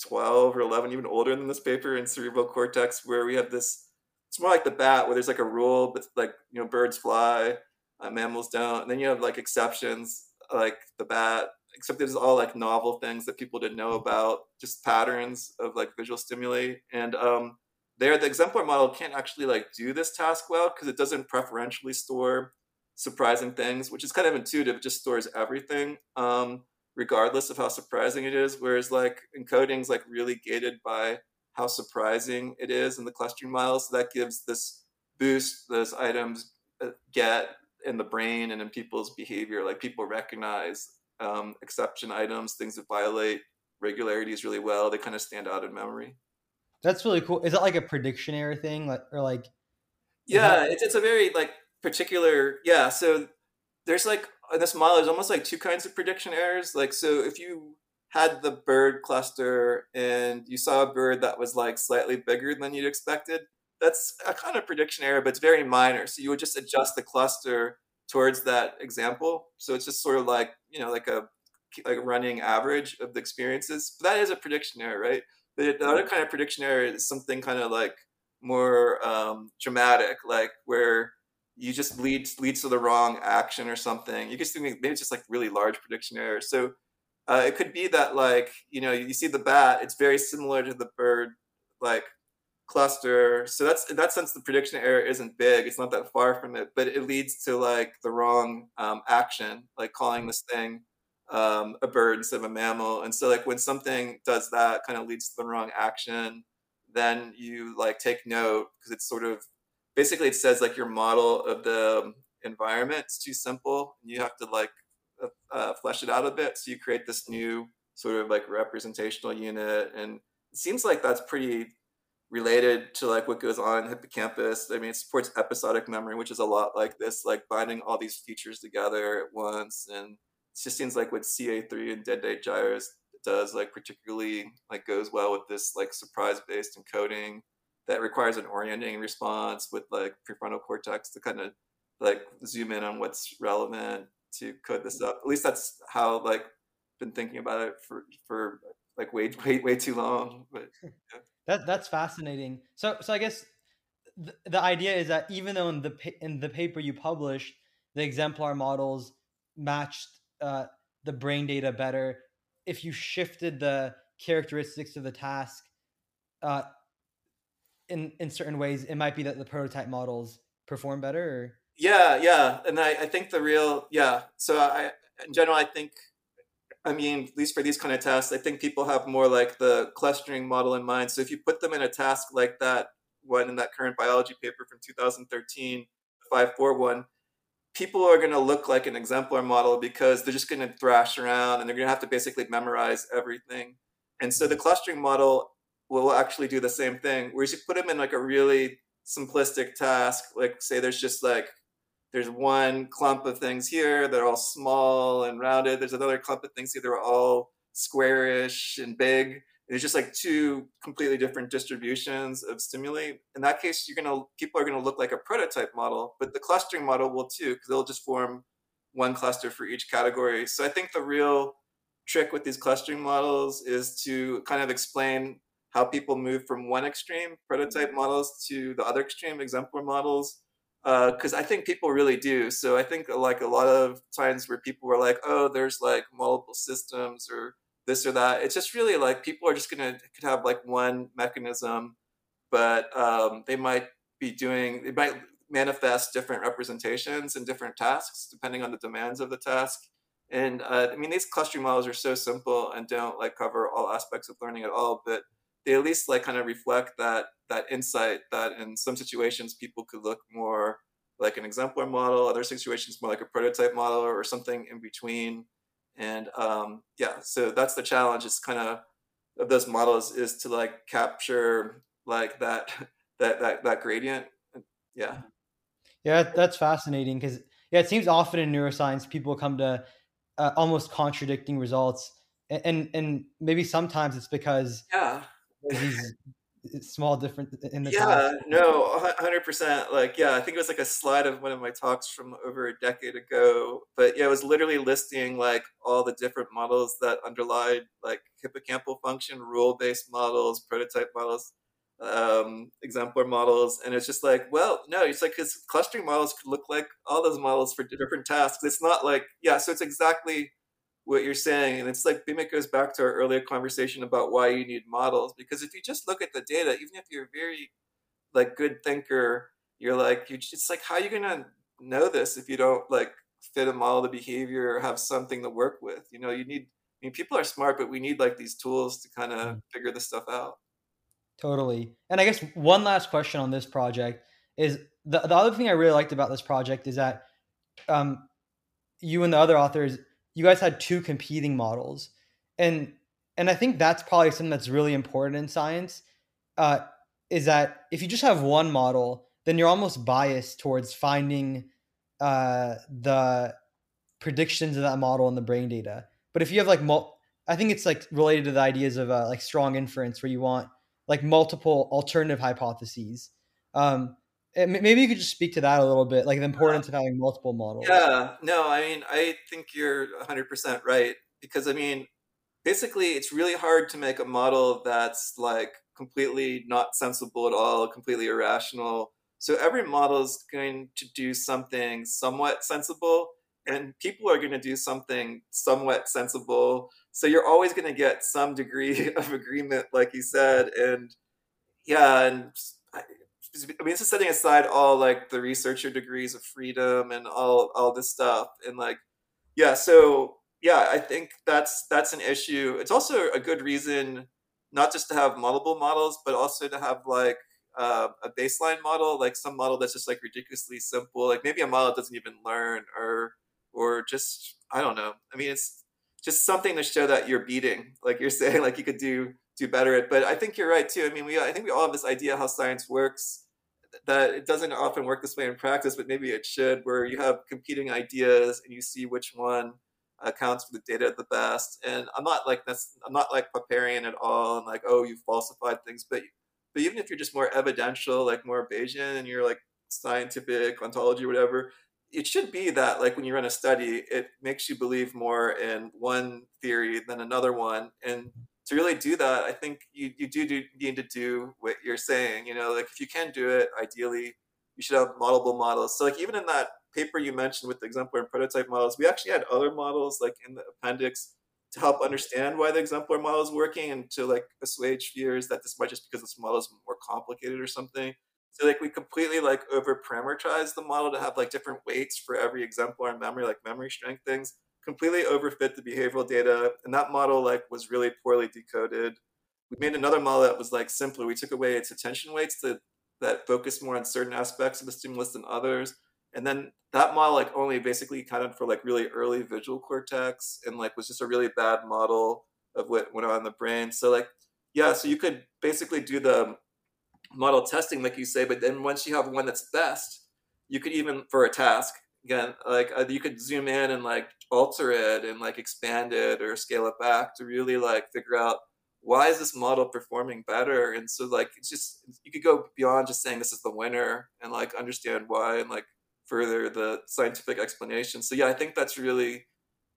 2012 or 11, even older than this paper in cerebral cortex, where we have this. It's more like the bat, where there's like a rule, but like you know, birds fly, uh, mammals don't. And then you have like exceptions, like the bat. Except there's all like novel things that people didn't know about, just patterns of like visual stimuli. And um, there the exemplar model can't actually like do this task well because it doesn't preferentially store surprising things which is kind of intuitive it just stores everything um, regardless of how surprising it is whereas like encoding is like really gated by how surprising it is in the clustering model so that gives this boost those items uh, get in the brain and in people's behavior like people recognize um, exception items things that violate regularities really well they kind of stand out in memory that's really cool. Is that like a prediction error thing, like or like? Yeah, that... it's it's a very like particular. Yeah, so there's like in this model, there's almost like two kinds of prediction errors. Like, so if you had the bird cluster and you saw a bird that was like slightly bigger than you'd expected, that's a kind of prediction error, but it's very minor. So you would just adjust the cluster towards that example. So it's just sort of like you know like a like running average of the experiences. But that is a prediction error, right? the, the other kind of prediction error is something kind of like more um, dramatic, like where you just lead leads to the wrong action or something. You just think maybe it's just like really large prediction error. So uh, it could be that like you know you see the bat, it's very similar to the bird like cluster. So that's in that sense the prediction error isn't big. It's not that far from it, but it leads to like the wrong um, action, like calling this thing um, a bird instead of a mammal. And so like when something does that, kind of leads to the wrong action, then you like take note because it's sort of basically it says like your model of the environment is too simple and you have to like uh, uh, flesh it out a bit so you create this new sort of like representational unit and it seems like that's pretty related to like what goes on in hippocampus. I mean it supports episodic memory which is a lot like this like binding all these features together at once and it just seems like what ca3 and dentate gyrus does like particularly like goes well with this like surprise based encoding that requires an orienting response with like prefrontal cortex to kind of like zoom in on what's relevant to code this up. At least that's how like been thinking about it for for like way [laughs] way way too long. But [laughs] yeah. that that's fascinating. So so I guess the, the idea is that even though in the in the paper you published the exemplar models matched uh, the brain data better, if you shifted the characteristics of the task uh, in in certain ways, it might be that the prototype models perform better. Or? Yeah, yeah, and I, I think the real yeah. So I in general, I think I mean, at least for these kind of tasks, I think people have more like the clustering model in mind. So if you put them in a task like that one in that current biology paper from 2013, 541, people are going to look like an exemplar model because they're just going to thrash around and they're going to have to basically memorize everything. And so the clustering model will actually do the same thing. Whereas you should put them in like a really simplistic task, like say there's just like there's one clump of things here that are all small and rounded. There's another clump of things here that are all squarish and big. And it's just like two completely different distributions of stimuli. In that case, you're gonna people are gonna look like a prototype model, but the clustering model will too, because they'll just form one cluster for each category. So I think the real trick with these clustering models is to kind of explain how people move from one extreme prototype models to the other extreme exemplar models because uh, I think people really do. So I think like a lot of times where people were like, "Oh, there's like multiple systems or this or that," it's just really like people are just gonna could have like one mechanism, but um, they might be doing it might manifest different representations and different tasks depending on the demands of the task. And uh, I mean, these clustering models are so simple and don't like cover all aspects of learning at all, but they at least like kind of reflect that that insight that in some situations people could look more like an exemplar model, other situations more like a prototype model or something in between. And um, yeah, so that's the challenge. It's kind of of those models is to like capture like that [laughs] that that that gradient. Yeah. Yeah, that's fascinating because yeah, it seems often in neuroscience people come to uh, almost contradicting results, and, and and maybe sometimes it's because yeah these small difference in the yeah time. no 100% like yeah i think it was like a slide of one of my talks from over a decade ago but yeah it was literally listing like all the different models that underlie like hippocampal function rule based models prototype models um exemplar models and it's just like well no it's like because clustering models could look like all those models for different tasks it's not like yeah so it's exactly what you're saying. And it's like it goes back to our earlier conversation about why you need models. Because if you just look at the data, even if you're a very like good thinker, you're like you it's like how are you gonna know this if you don't like fit a model the behavior or have something to work with? You know, you need I mean people are smart, but we need like these tools to kind of mm. figure this stuff out. Totally. And I guess one last question on this project is the, the other thing I really liked about this project is that um, you and the other authors you guys had two competing models, and and I think that's probably something that's really important in science. Uh, is that if you just have one model, then you're almost biased towards finding uh, the predictions of that model in the brain data. But if you have like, mul- I think it's like related to the ideas of uh, like strong inference, where you want like multiple alternative hypotheses. Um, Eh, maybe you could just speak to that a little bit, like the importance of having multiple models. Yeah, no, I mean, I think you're 100% right because I mean, basically it's really hard to make a model that's like completely not sensible at all, completely irrational. So every model is going to do something somewhat sensible, and people are going to do something somewhat sensible. So you're always going to get some degree [laughs] of agreement, like you said. And yeah, and I, mean, this is setting aside all like the researcher degrees of freedom and all all this stuff, and like, yeah. So yeah, I think that's that's an issue. It's also a good reason not just to have multiple models, but also to have like uh, a baseline model, like some model that's just like ridiculously simple, like maybe a model doesn't even learn, or or just I don't know. I mean, it's just something to show that you're beating, like you're [laughs] saying, like you could do do better at. But I think you're right too. I mean, we I think we all have this idea how science works that it doesn't often work this way in practice, but maybe it should, where you have competing ideas and you see which one uh, accounts for the data the best. And I'm not like that's I'm not like Popperian at all and like, oh, you falsified things, but but even if you're just more evidential, like more Bayesian and you're like scientific ontology whatever, it should be that like when you run a study, it makes you believe more in one theory than another one. And to really do that, I think you, you do, do need to do what you're saying. You know, like if you can do it, ideally, you should have multiple models. So like even in that paper you mentioned with the exemplar and prototype models, we actually had other models like in the appendix to help understand why the exemplar model is working and to like assuage fears that this might just because this model is more complicated or something. So like we completely like over parameterize the model to have like different weights for every exemplar memory, like memory strength things, completely overfit the behavioral data. And that model like was really poorly decoded. We made another model that was like simpler. We took away its attention weights to, that focus more on certain aspects of the stimulus than others and then that model like only basically accounted for like really early visual cortex and like was just a really bad model of what went on in the brain so like yeah so you could basically do the model testing like you say but then once you have one that's best you could even for a task again like uh, you could zoom in and like alter it and like expand it or scale it back to really like figure out why is this model performing better and so like it's just you could go beyond just saying this is the winner and like understand why and like further the scientific explanation. So yeah, I think that's really,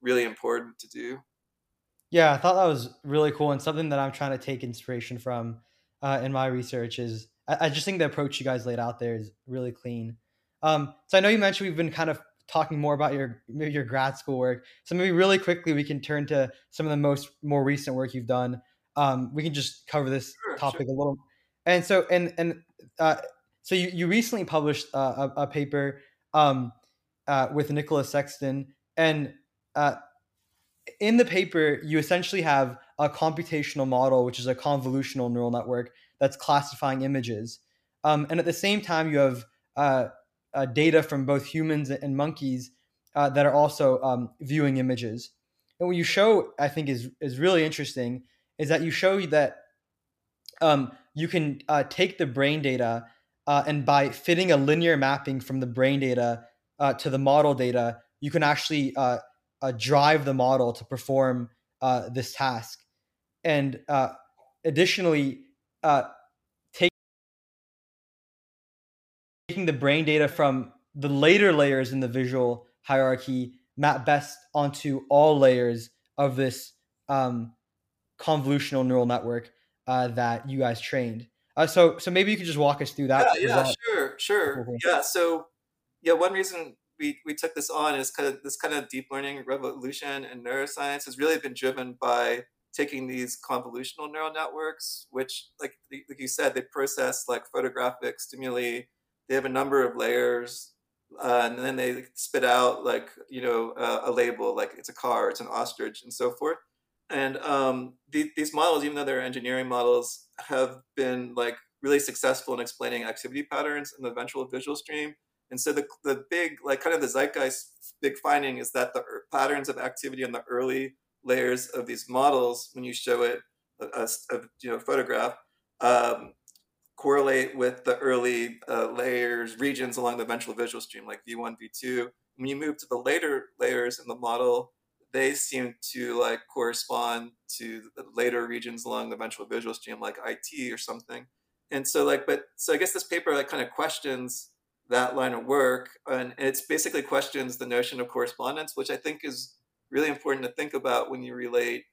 really important to do. Yeah, I thought that was really cool and something that I'm trying to take inspiration from uh, in my research is I, I, just think the approach you guys laid out there is really clean. Um, so I know you mentioned we've been kind of talking more about your maybe your grad school work. So maybe really quickly we can turn to some of the most more recent work you've done. Um, we can just cover this sure, topic sure. a little. And so and and uh, so you, you recently published uh, a, a paper um, uh, with Nicholas Sexton. And uh, in the paper, you essentially have a computational model, which is a convolutional neural network that's classifying images. Um, and at the same time, you have uh, data from both humans and monkeys uh, that are also um, viewing images. And what you show, I think, is is really interesting, is that you show that um, you can uh, take the brain data uh, and by fitting a linear mapping from the brain data uh, to the model data, you can actually uh, drive the model to perform this task. And additionally, taking the brain data from the later layers in the visual hierarchy map best onto all layers of this um, convolutional neural network uh, that you guys trained. Uh, so so maybe you could just walk us through that. Yeah, yeah sure, sure. Yeah, so yeah, one reason we, we took this on is kind of this kind of deep learning revolution in neuroscience has really been driven by taking these convolutional neural networks, which like like you said, they process like photographic stimuli. They have a number of layers, uh, and then they spit out like you know uh, a label, like it's a car, it's an ostrich, and so forth. And um, the, these models, even though they're engineering models, have been like really successful in explaining activity patterns in the ventral visual stream. And so the, the big, like kind of the zeitgeist big finding is that the patterns of activity in the early layers of these models, when you show it a, a, a you know photograph, um, correlate with the early uh, layers regions along the ventral visual stream, like V1, V2. When you move to the later layers in the model, they seem to like correspond to the later regions along the ventral visual stream, like IT or something. And so, like, but so I guess this paper like kind of questions that line of work, and it's basically questions the notion of correspondence, which I think is really important to think about when you relate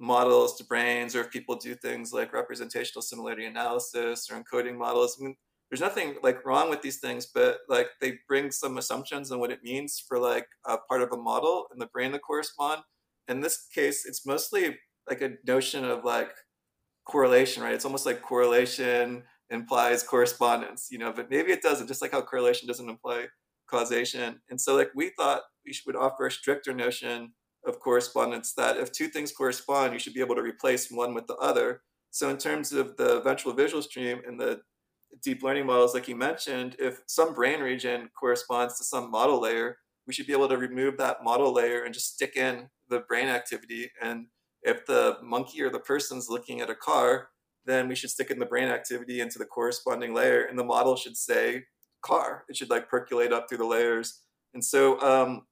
models to brains or if people do things like representational similarity analysis or encoding models. I mean, there's nothing like wrong with these things, but like they bring some assumptions on what it means for like a part of a model in the brain that correspond. In this case, it's mostly like a notion of like correlation, right? It's almost like correlation implies correspondence, you know, but maybe it doesn't, just like how correlation doesn't imply causation. And so like we thought we should offer a stricter notion of correspondence that if two things correspond, you should be able to replace one with the other. So in terms of the ventral visual stream and the deep learning models, like you mentioned, if some brain region corresponds to some model layer, we should be able to remove that model layer and just stick in the brain activity. And if the monkey or the person's looking at a car, then we should stick in the brain activity into the corresponding layer, and the model should say car. It should like percolate up through the layers. And so, um,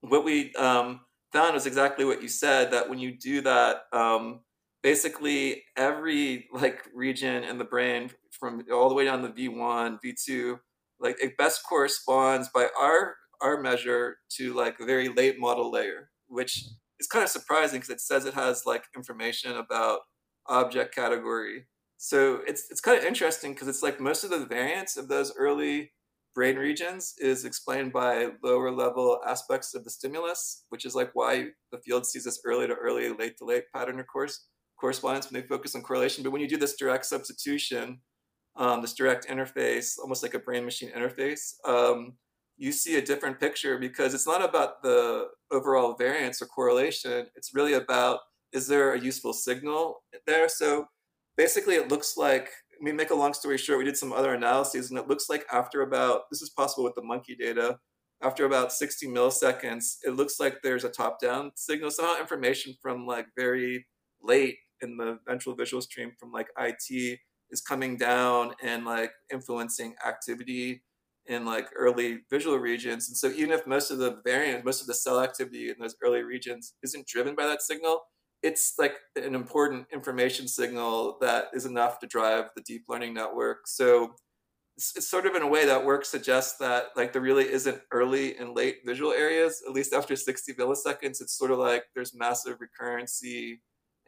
what we um, found was exactly what you said that when you do that, um, basically every like region in the brain from all the way down to V1, V2, like it best corresponds by our our measure to like a very late model layer, which is kind of surprising because it says it has like information about object category. So it's it's kind of interesting because it's like most of the variance of those early brain regions is explained by lower level aspects of the stimulus, which is like why the field sees this early to early, late to late pattern of course correspondence when they focus on correlation. But when you do this direct substitution, um, this direct interface, almost like a brain machine interface, um, you see a different picture because it's not about the overall variance or correlation. It's really about is there a useful signal there? So basically, it looks like, mean, make a long story short, we did some other analyses, and it looks like after about, this is possible with the monkey data, after about 60 milliseconds, it looks like there's a top down signal. Somehow, information from like very late in the ventral visual stream from like IT is coming down and like influencing activity in like early visual regions. And so even if most of the variant, most of the cell activity in those early regions isn't driven by that signal, it's like an important information signal that is enough to drive the deep learning network. So it's, sort of in a way that work suggests that like there really isn't early and late visual areas, at least after 60 milliseconds. It's sort of like there's massive recurrency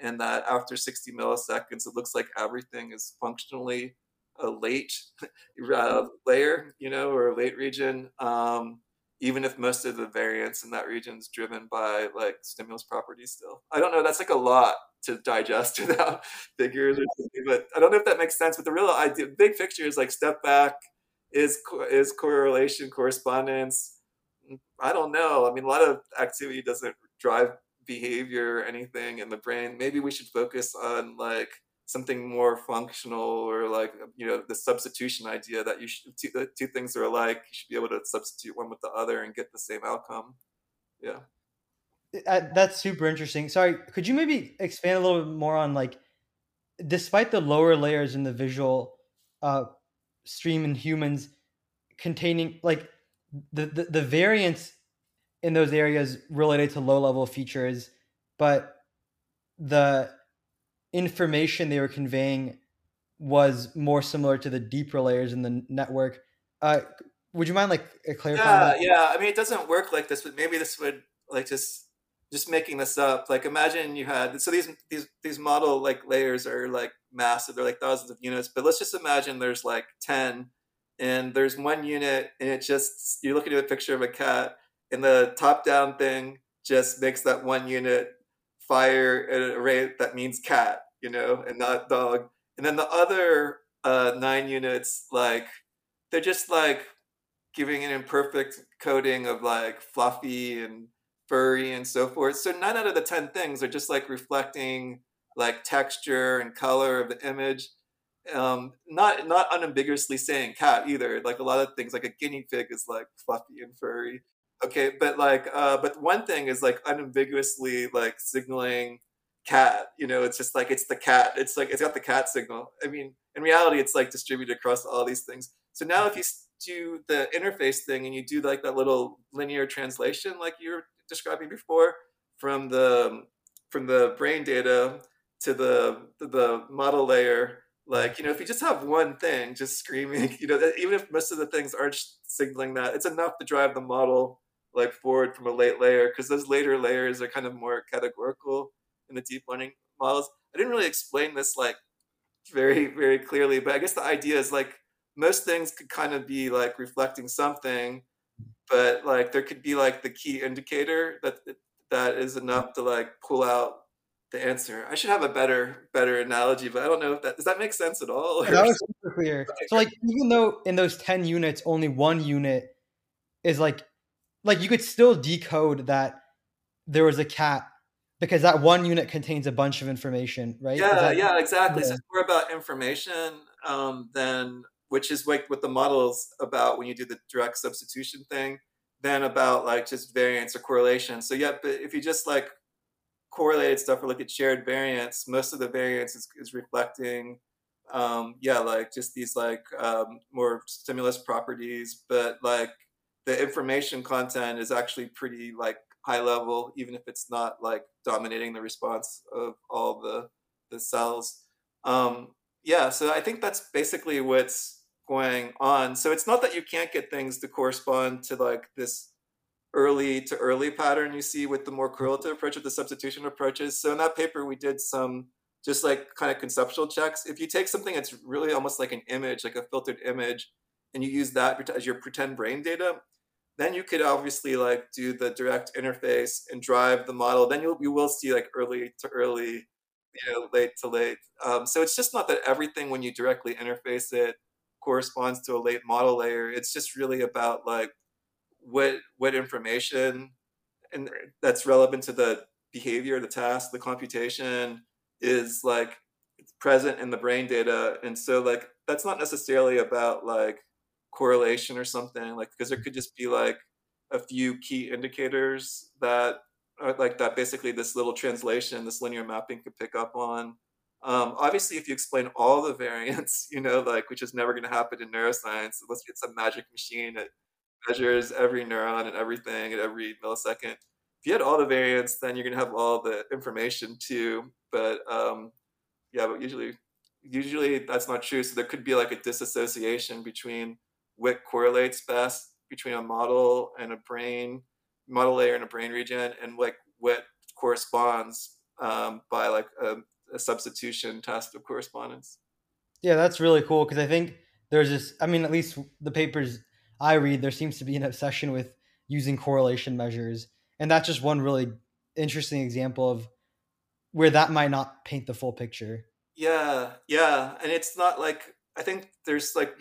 and that after 60 milliseconds, it looks like everything is functionally a late [laughs] uh, layer, you know, or a late region, um, even if most of the variance in that region is driven by like stimulus properties still. I don't know, that's like a lot to digest [laughs] without figures or something, but I don't know if that makes sense. But the real idea, big picture is like step back, is, is correlation, correspondence. I don't know. I mean, a lot of activity doesn't drive behavior or anything in the brain maybe we should focus on like something more functional or like you know the substitution idea that you should two, the two things are alike you should be able to substitute one with the other and get the same outcome. Yeah. Uh, that's super interesting. Sorry could you maybe expand a little bit more on like despite the lower layers in the visual uh, stream in humans containing like the, the the variance in those areas related to low level features, but the information they were conveying was more similar to the deeper layers in the network. Uh, would you mind like clarifying? Yeah, that? yeah. I mean, it doesn't work like this, but maybe this would like just just making this up. Like, imagine you had so these these these model like layers are like massive. They're like thousands of units, but let's just imagine there's like ten, and there's one unit, and it just you're looking at a picture of a cat, and the top down thing just makes that one unit fire at a rate that means cat, you know, and not dog. And then the other uh, nine units, like, they're just like giving an imperfect coding of like fluffy and furry and so forth. So nine out of the 10 things are just like reflecting like texture and color of the image. Um, not not unambiguously saying cat either. Like a lot of things, like a guinea pig is like fluffy and furry okay but like uh but one thing is like unambiguously like signaling cat you know it's just like it's the cat it's like it's got the cat signal. I mean in reality it's like distributed across all these things. So now if you do the interface thing and you do like that little linear translation like you were describing before from the from the brain data to the the model layer like you know if you just have one thing just screaming [laughs] you know even if most of the things aren't signaling that it's enough to drive the model like forward from a late layer because those later layers are kind of more categorical in the deep learning models. I didn't really explain this like very very clearly, but I guess the idea is like most things could kind of be like reflecting something, but like there could be like the key indicator that that is enough to like pull out the answer. I should have a better better analogy, but I don't know if that does that make sense at all. That was super clear. [laughs] So like even though in those 10 units only one unit is like like you could still decode that there was a cat because that one unit contains a bunch of information, right? Yeah, that, yeah, exactly. Yeah. So it's more about information um, than which is like what the model's about when you do the direct substitution thing, than about like just variance or correlation. So yeah, but if you just like correlated stuff or look at shared variance, most of the variance is, is reflecting, um, yeah, like just these like um, more stimulus properties, but like the information content is actually pretty like high level, even if it's not like dominating the response of all the the cells. Um, yeah, so I think that's basically what's going on. So it's not that you can't get things to correspond to like this early to early pattern you see with the more correlative approach with the substitution approaches. So in that paper, we did some just like kind of conceptual checks. If you take something that's really almost like an image, like a filtered image, and you use that as your pretend brain data, then you could obviously like do the direct interface and drive the model. Then you'll, you will see like early to early, you know, late to late. Um, so it's just not that everything when you directly interface it corresponds to a late model layer. It's just really about like what what information and that's relevant to the behavior, the task, the computation is like present in the brain data. And so like that's not necessarily about like correlation or something like because there could just be like a few key indicators that are like that basically this little translation this linear mapping could pick up on. Um, obviously if you explain all the [laughs] variance you know like which is never going to happen in neuroscience unless it's a magic machine that measures every neuron and everything at every millisecond. If you had all the variance then you're going to have all the information too but um, yeah but usually usually that's not true so there could be like a disassociation between what correlates best between a model and a brain model layer and a brain region and like what corresponds um, by like a, a, substitution test of correspondence. Yeah that's really cool because i think there's this i mean at least the papers i read there seems to be an obsession with using correlation measures and that's just one really interesting example of where that might not paint the full picture. Yeah yeah and it's not like I think there's like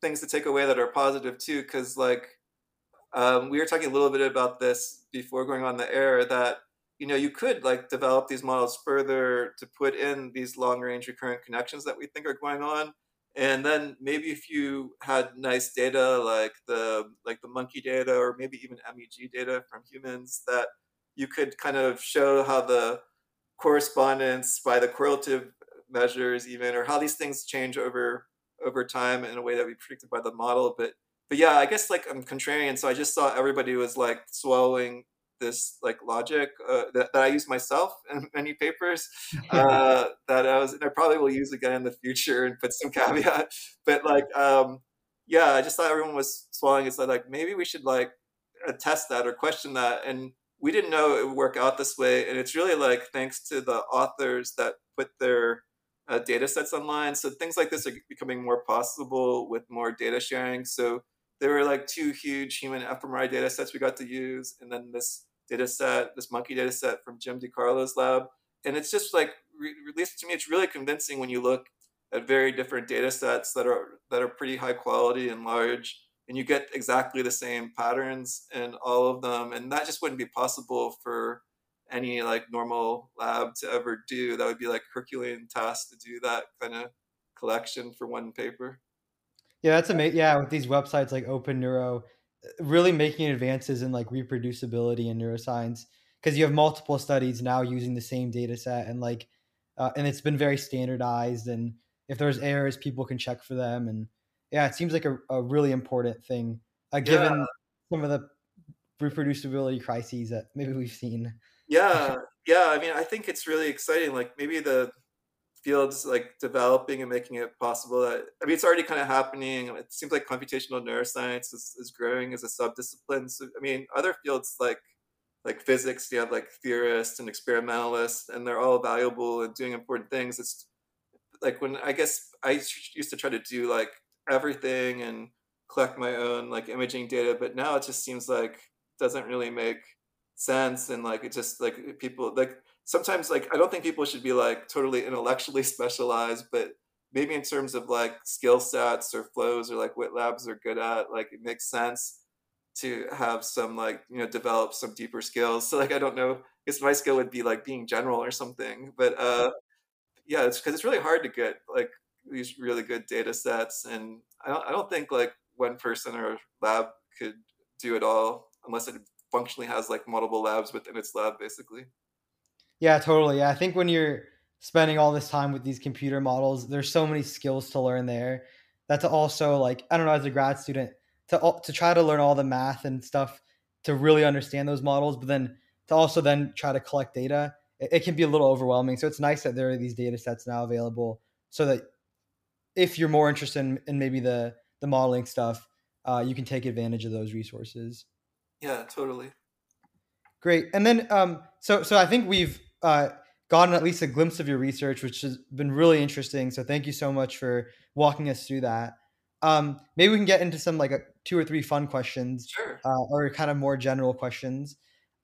things to take away that are positive too, because like um, we were talking a little bit about this before going on the air that you know you could like develop these models further to put in these long range recurrent connections that we think are going on. And then maybe if you had nice data like the like the monkey data or maybe even MEG data from humans that you could kind of show how the correspondence by the correlative measures even or how these things change over over time in a way that we predicted by the model. But but yeah, I guess like I'm contrarian, so I just saw everybody was like swallowing this like logic uh, that, that I use myself [laughs] in many papers [laughs] uh, that I was and I probably will use again in the future and put some caveat. [laughs] But like um, yeah, I just thought everyone was swallowing it. So like maybe we should like test that or question that and we didn't know it would work out this way and it's really like thanks to the authors that put their uh, data sets online. So things like this are becoming more possible with more data sharing. So there were like two huge human fMRI data sets we got to use, and then this data set, this monkey data set from Jim DiCarlo's lab. And it's just like, at least to me, it's really convincing when you look at very different data sets that are that are pretty high quality and large, and you get exactly the same patterns in all of them. And that just wouldn't be possible for any like normal lab to ever do. That would be like Herculean task to do that kind of collection for one paper. Yeah, that's amazing. Yeah, with these websites like Open Neuro, really making advances in like reproducibility in neuroscience because you have multiple studies now using the same data set and like uh, and it's been very standardized and if there's errors people can check for them and yeah it seems like a, a really important thing uh, given yeah. some of the reproducibility crises that maybe we've seen yeah yeah i mean i think it's really exciting like maybe the fields like developing and making it possible that i mean it's already kind of happening it seems like computational neuroscience is, is growing as a subdiscipline so i mean other fields like like physics, you have like theorists and experimentalists, and they're all valuable and doing important things. It's like when I guess I used to try to do like everything and collect my own like imaging data, but now it just seems like doesn't really make sense and like it just like people like sometimes like I don't think people should be like totally intellectually [laughs] specialized, but maybe in terms of like skill sets or flows or like what labs are good at, like it makes sense to have some like you know develop some deeper skills. [laughs] So like I don't know, I guess my skill would be like being general or something, but uh, yeah, it's because it's really hard to get like these really good data sets, and I don't I don't think like one person or lab could do it all unless it functionally has like multiple labs within its lab, basically. Yeah, totally. Yeah, I think when you're spending all this time with these computer models, there's so many skills to learn there. That to also like I don't know as a grad student to to try to learn all the math and stuff to really understand those models, but then to also then try to collect data, it, it can be a little overwhelming. So it's nice that there are these data sets now available, so that if you're more interested in, in maybe the the modeling stuff, uh, you can take advantage of those resources. Yeah, totally. Great. And then, um, so so I think we've uh, gotten at least a glimpse of your research, which has been really interesting. So thank you so much for walking us through that. Um, maybe we can get into some like a, two or three fun questions, sure. uh, or kind of more general questions.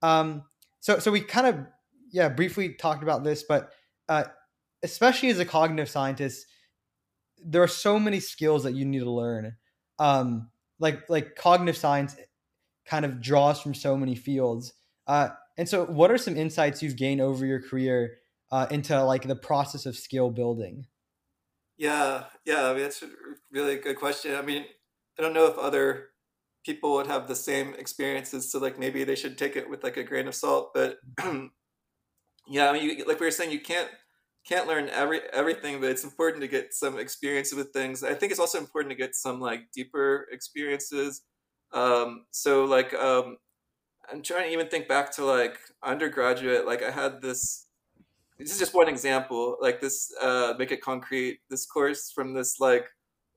Um, so so we kind of yeah briefly talked about this, but uh, especially as a cognitive scientist, there are so many skills that you need to learn. Um, like like cognitive science kind of draws from so many fields. Uh, and so, what are some insights you've gained over your career uh, into like the process of skill building? Yeah, yeah, I mean that's a really good question. I mean, I don't know if other people would have the same experiences, so like maybe they should take it with like a grain of salt. But [clears throat] yeah, I mean, you, like we were saying, you can't can't learn every everything, but it's important to get some experience with things. I think it's also important to get some like deeper experiences. Um, so like um, I'm trying to even think back to like undergraduate. Like I had this. This is just one example. Like this, uh, make it concrete. This course from this like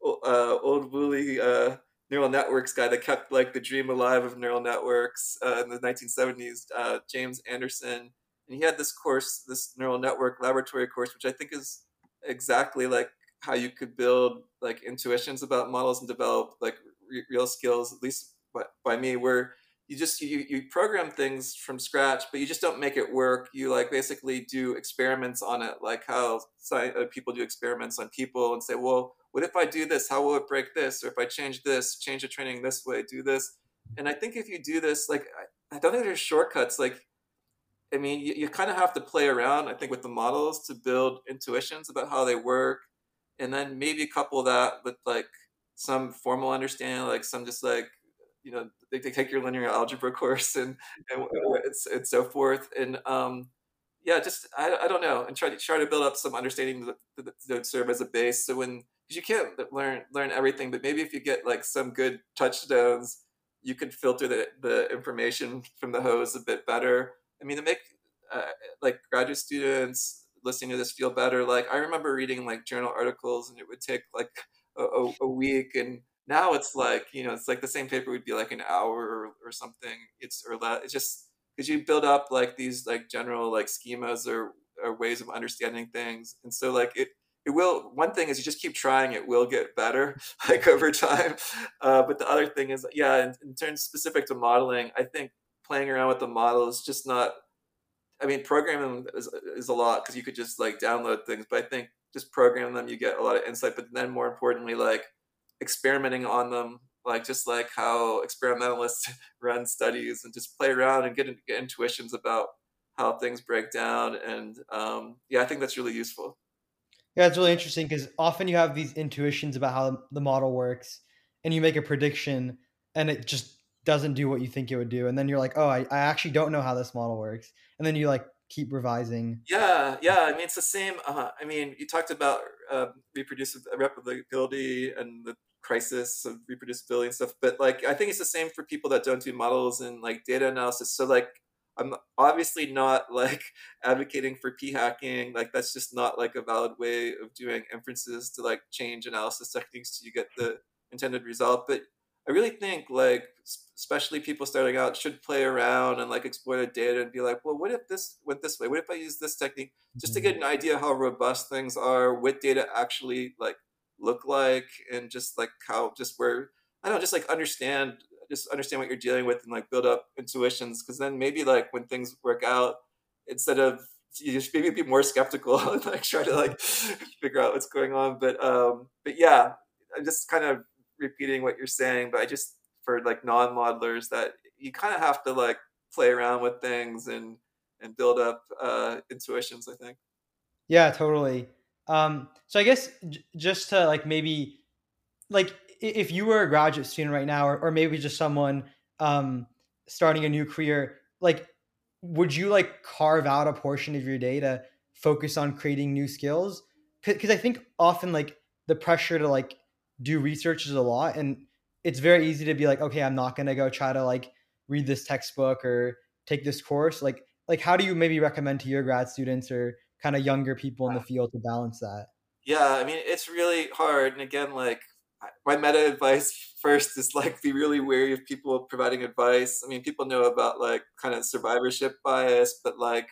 uh, old woolly uh, neural networks guy that kept like the dream alive of neural networks uh, in the 1970s, uh, James Anderson and he had this course, this neural network laboratory course, which I think is exactly like how you could build like intuitions about models and develop like re- real skills, at least by, by me, where you just you, you program things from scratch but you just don't make it work. You like basically do experiments on it like how uh, people do experiments on people and say well what if i do this? How will it break this? Or if i change this change the training this way do this? And i think if you do this like i, I don't think there's shortcuts like I mean, you, you kind of have to play around, I think, with the models to build intuitions about how they work, and then maybe couple that with like some formal understanding, like some just like you know they, they take your linear algebra [laughs] course and and, and so forth, and um, yeah, just I, I don't know, and try to try to build up some understanding that, that, that serve as a base. So when because you can't learn learn everything, but maybe if you get like some good touchstones, you can filter the the information from the hose a bit better. I mean, to make uh, like graduate students listening to this feel better, like I remember reading like journal articles and it would take like a, a, week and now it's like, you know, it's like the same paper would be like an hour or, or something. It's, or less it's just, because you build up like these like general like schemas or, or ways of understanding things. And so like it, it will one thing is you just keep trying it will get better [laughs] like over time uh, but the other thing is yeah in, in terms specific to modeling i think playing around with the model is just not I mean, programming is, is a lot because you could just like download things, but I think just programming them, you get a lot of insight. But then more importantly, like experimenting on them, like just like how experimentalists [laughs] run studies and just play around and get, get intuitions about how things break down. And um, yeah, I think that's really useful. Yeah, it's really interesting because often you have these intuitions about how the model works and you make a prediction and it just doesn't do what you think it would do and then you're like oh I, I actually don't know how this model works and then you like keep revising. Yeah yeah i mean it's the same uh, i mean you talked about uh, replicability and the crisis of reproducibility and stuff but like i think it's the same for people that don't do models and like data analysis so like i'm obviously not like [laughs] advocating for p hacking like that's just not like a valid way of doing inferences to like change analysis techniques to you get the intended result but I really think like especially people starting out, should play around and like explore the data and be like, well, what if this went this way? What if I use this technique just to get an idea how robust things are, what data actually like look like, and just like how just where I don't know, just like understand just understand what you're dealing with and like build up intuitions because then maybe like when things work out instead of you just maybe be more skeptical [laughs] and like try to like figure out what's going on but um but yeah i'm just kind of repeating what you're saying but i just for like non-modelers that you kind of have to like play around with things and and build up uh intuitions i think yeah totally um so i guess j- just to like maybe like if you were a graduate student right now, or, or maybe just someone um, starting a new career, like, would you like carve out a portion of your day to focus on creating new skills? Because I think often like the pressure to like do research is a lot, and it's very easy to be like, okay, I'm not gonna go try to like read this textbook or take this course. Like, like how do you maybe recommend to your grad students or kind of younger people in the field to balance that? Yeah, I mean, it's really hard. And again, like my meta advice [laughs] first is like be really wary of people providing advice. I mean, people know about like kind of survivorship bias, but like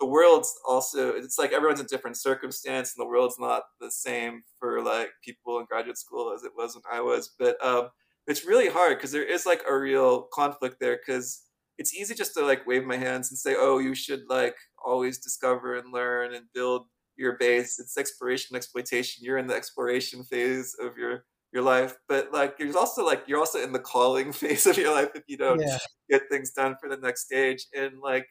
the world's also it's like everyone's in different circumstance and the world's not the same for like people in graduate school as it was when I was. But um, it's really hard because there is like a real conflict there because it's easy just to like wave my hands and say, oh, you should like always discover and learn and build your base. It's exploration, exploitation. You're in the exploration phase of your your life but like there's also like you're also in the calling [laughs] phase of your life if you don't yeah. get things done for the next stage and like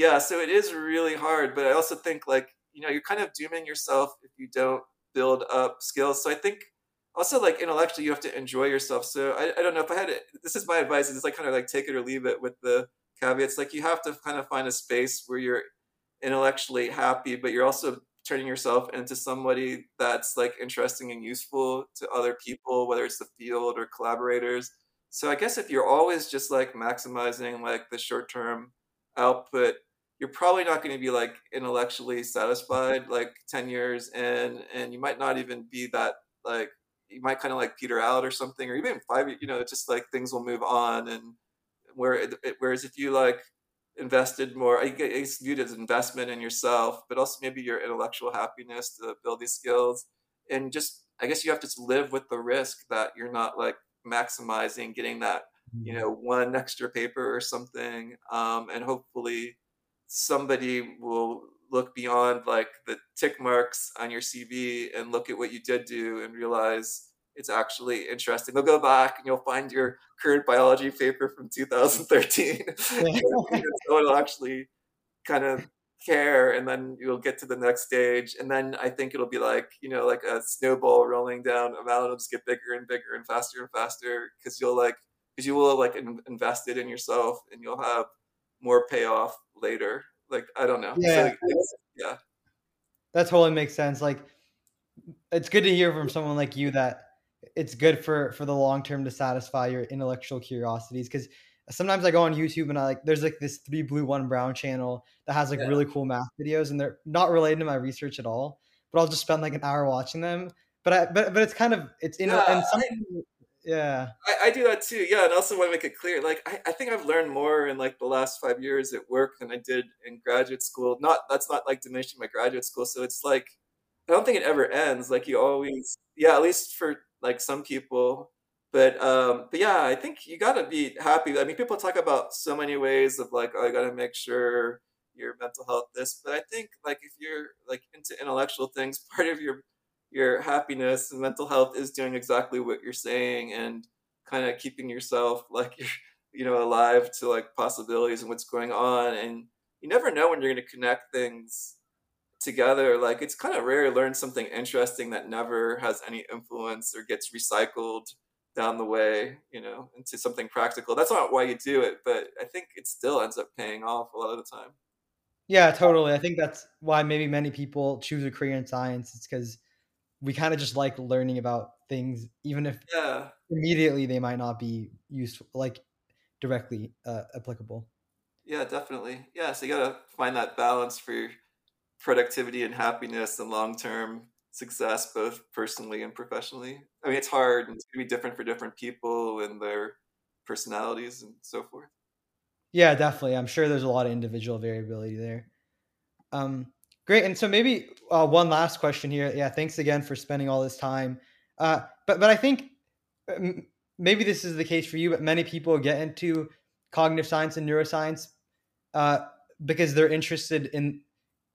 yeah so it is really hard but i also think like you know you're kind of dooming yourself if you don't build up skills. So i think also like intellectually you have to enjoy yourself. So i, I don't know if i had this is my advice it's like kind of like take it or leave it with the caveats. Like you have to kind of find a space where you're intellectually happy but you're also turning yourself into somebody that's like interesting and useful to other people whether it's the field or collaborators. So i guess if you're always just like maximizing like the short term output you're probably not going to be like intellectually satisfied like 10 years in and you might not even be that like you might kind of like peter out or something or even five you know just like things will move on and where whereas if you like invested more i guess viewed as investment in yourself but also maybe your intellectual happiness to build these skills and just i guess you have to live with the risk that you're not like maximizing getting that you mm-hmm. know one extra paper or something um, and hopefully somebody will look beyond like the tick marks on your cv and look at what you did do and realize it's actually interesting. They'll go back and you'll find your current biology paper from 2013. [laughs] someone will actually kind of care and then you'll get to the next stage and then i think it'll be like you know like a snowball rolling down a mountain will just get bigger and bigger and faster and faster because you'll like because you will like in, invested in yourself and you'll have more payoff later. Like i don't know. Yeah. So yeah. That totally makes sense. Like it's good to hear from someone like you that it's good for for the long term to satisfy your intellectual curiosities. Because sometimes I go on YouTube and I like there's like this three blue one brown channel that has like yeah. really cool math videos and they're not related to my research at all, but I'll just spend like an hour watching them. But I but but it's kind of it's in yeah, and some yeah. I, I, do that too yeah and also want to make it clear like I, I think i've learned more in like the last five years at work than i did in graduate school. Not that's not like diminishing my graduate school so it's like i don't think it ever ends like you always yeah at least for like some people but um but yeah i think you got to be happy i mean people talk about so many ways of like oh i got to make sure your mental health this but i think like if you're like into intellectual things [laughs] part of your your happiness and mental health is doing exactly what you're saying and kind of keeping yourself like [laughs] you're you know alive to like possibilities and what's going on and you never know when you're going to connect things together like it's kind of rare to learn something interesting that never has any influence or gets recycled down the way you know into something practical. That's not why you do it but i think it still ends up paying off a lot of the time. Yeah totally. I think that's why maybe many people choose a career in science it's because we kind of just like learning about things even if yeah immediately they might not be useful like directly uh, applicable yeah definitely yeah so you gotta find that balance for productivity and happiness and long term success, both personally and professionally. I mean, it's hard and it's going to be different for different people and their personalities and so forth. Yeah, definitely. I'm sure there's a lot of individual variability there. Um, great. And so maybe uh, one last question here. Yeah, thanks again for spending all this time. Uh, but but I think um, maybe this is the case for you, but many people get into cognitive science and neuroscience uh, because they're interested in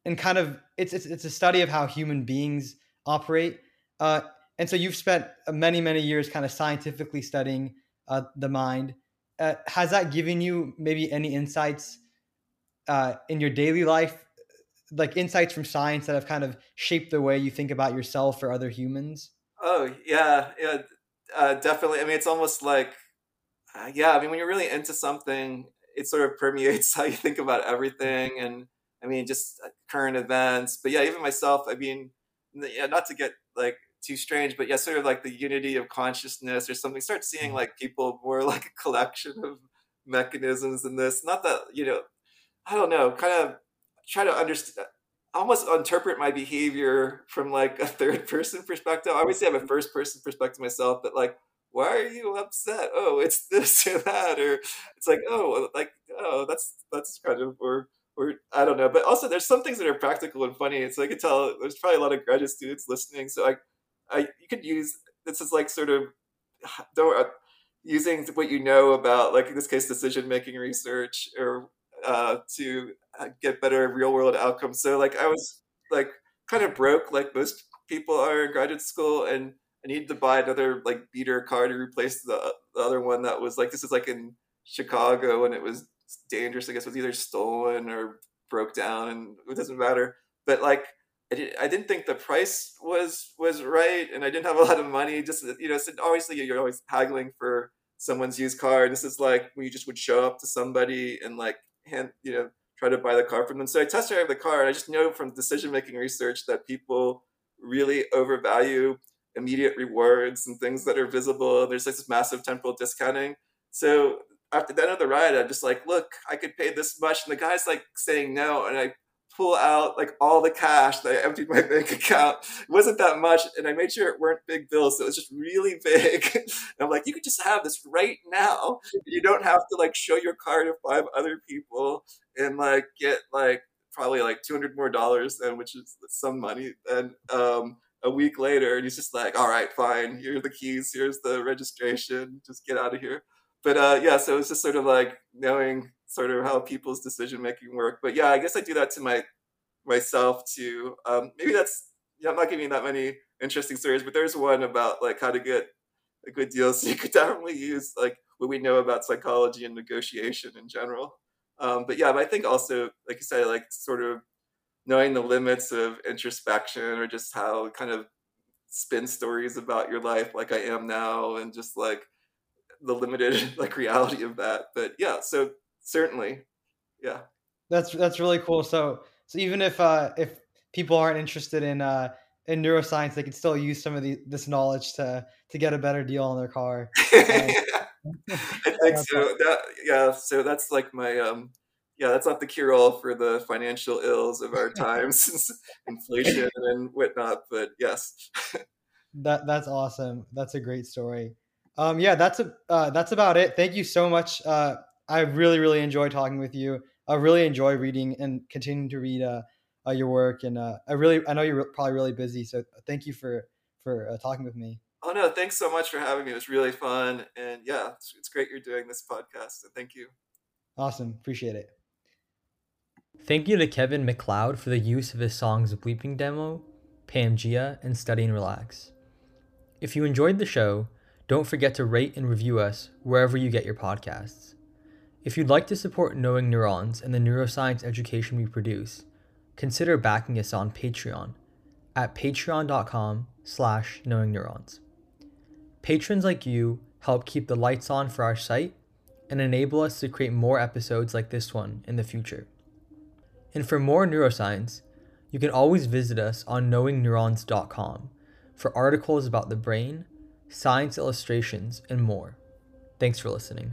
in kind of it's it's it's a study of how human beings operate. Uh, and so you've spent many many years kind of scientifically studying uh, the mind. Uh, has that given you maybe any insights uh, in your daily life, like insights from science that have kind of shaped the way you think about yourself or other humans? Oh yeah, yeah, uh, definitely. I mean, it's almost like, uh, yeah. I mean, when you're really into something, it sort of [laughs] permeates how you think about everything, and I mean, just uh, current events. But yeah, even myself. I mean, yeah, not to get like too strange, but yeah, sort of like the unity of consciousness or something. Start seeing mm-hmm. like people more [laughs] like a collection of mechanisms in this. Not that you know, I don't know. Kind of try to understand almost interpret my behavior from like a third [laughs] person perspective. I always say I have a first person perspective myself, but like, why are you upset? Oh, it's [laughs] this or that, or it's like, oh, like, oh, that's that's kind of or or I don't know. But also, there's some things that are practical and funny. So I could tell there's probably a lot of graduate students listening. So I, I you could use this is like sort of don't. Uh, using what you know about like in this case decision making research or uh, to uh, get better real world outcomes. So like I was like kind of broke, like most people are in graduate school, and I needed to buy another like beater car to replace the, the other one that was like this is like in Chicago, and it was dangerous. I guess it was either stolen or broke down, and it doesn't matter. But like I, did, I didn't think the price was was right, and I didn't have a lot of money. Just you know, so obviously you're always haggling for someone's used car. This is like when you just would show up to somebody and like hand you know try to buy the car from them. So I test drive the car, and I just know from decision making research that people really overvalue immediate rewards and things that are visible. There's like this massive temporal discounting. So after the end of the ride, I'm just like, look, I could pay this much, and the guy's like saying no, and I pull out like all the cash that I emptied my bank account. It wasn't that much, and I made sure it weren't big bills, so it was just really big. [laughs] and I'm like, you could just have this right now. You don't have to like show your card to five other people and like get like probably like 200 more dollars then, which is some money. And um, a week later, and he's just like, all right, fine. Here are the keys. Here's the registration. Just get out of here. But uh, yeah, so it was just sort of like knowing sort of how people's decision making work. But yeah, I guess I do that to my myself too. Um, maybe that's yeah, I'm not giving that many interesting stories, but there's one about like how to get a good deal. [laughs] So you could definitely use like what we know about psychology and negotiation in general. Um, but yeah, but I think also, like you said, like sort of knowing the limits of introspection or just how kind of spin stories about your life like I am now and just like the limited [laughs] like reality of that. But yeah, so certainly. Yeah. That's that's really cool. So so even if uh if people aren't interested in uh in neuroscience, they can still use some of the this knowledge to to get a better deal on their car. [laughs] Um, I think so. That, yeah, so that's like my um yeah, that's not the cure all for the financial ills of our times, [laughs] inflation and whatnot. But yes, that that's awesome. That's a great story. Um, yeah, that's a uh, that's about it. Thank you so much, uh, I really, really enjoy talking with you. I really enjoy reading and continuing to read uh, uh, your work. And uh, I really, I know you're probably really busy, so thank you for for uh, talking with me. Oh no, thanks so much for having me. It was really fun, and yeah, it's, it's great you're doing this podcast. So thank you. Awesome, appreciate it. Thank you to Kevin MacLeod for the use of his songs Bleeping Demo, Pamgaea, and Study and Relax. If you enjoyed the show, don't forget to rate and review us wherever you get your podcasts. If you'd like to support Knowing Neurons and the neuroscience education we produce, consider backing us on Patreon at patreon.com slash knowingneurons. Patrons like you help keep the lights on for our site and enable us to create more episodes like this one in the future. And for more neuroscience, you can always visit us on knowingneurons.com for articles about the brain, science illustrations, and more. Thanks for listening.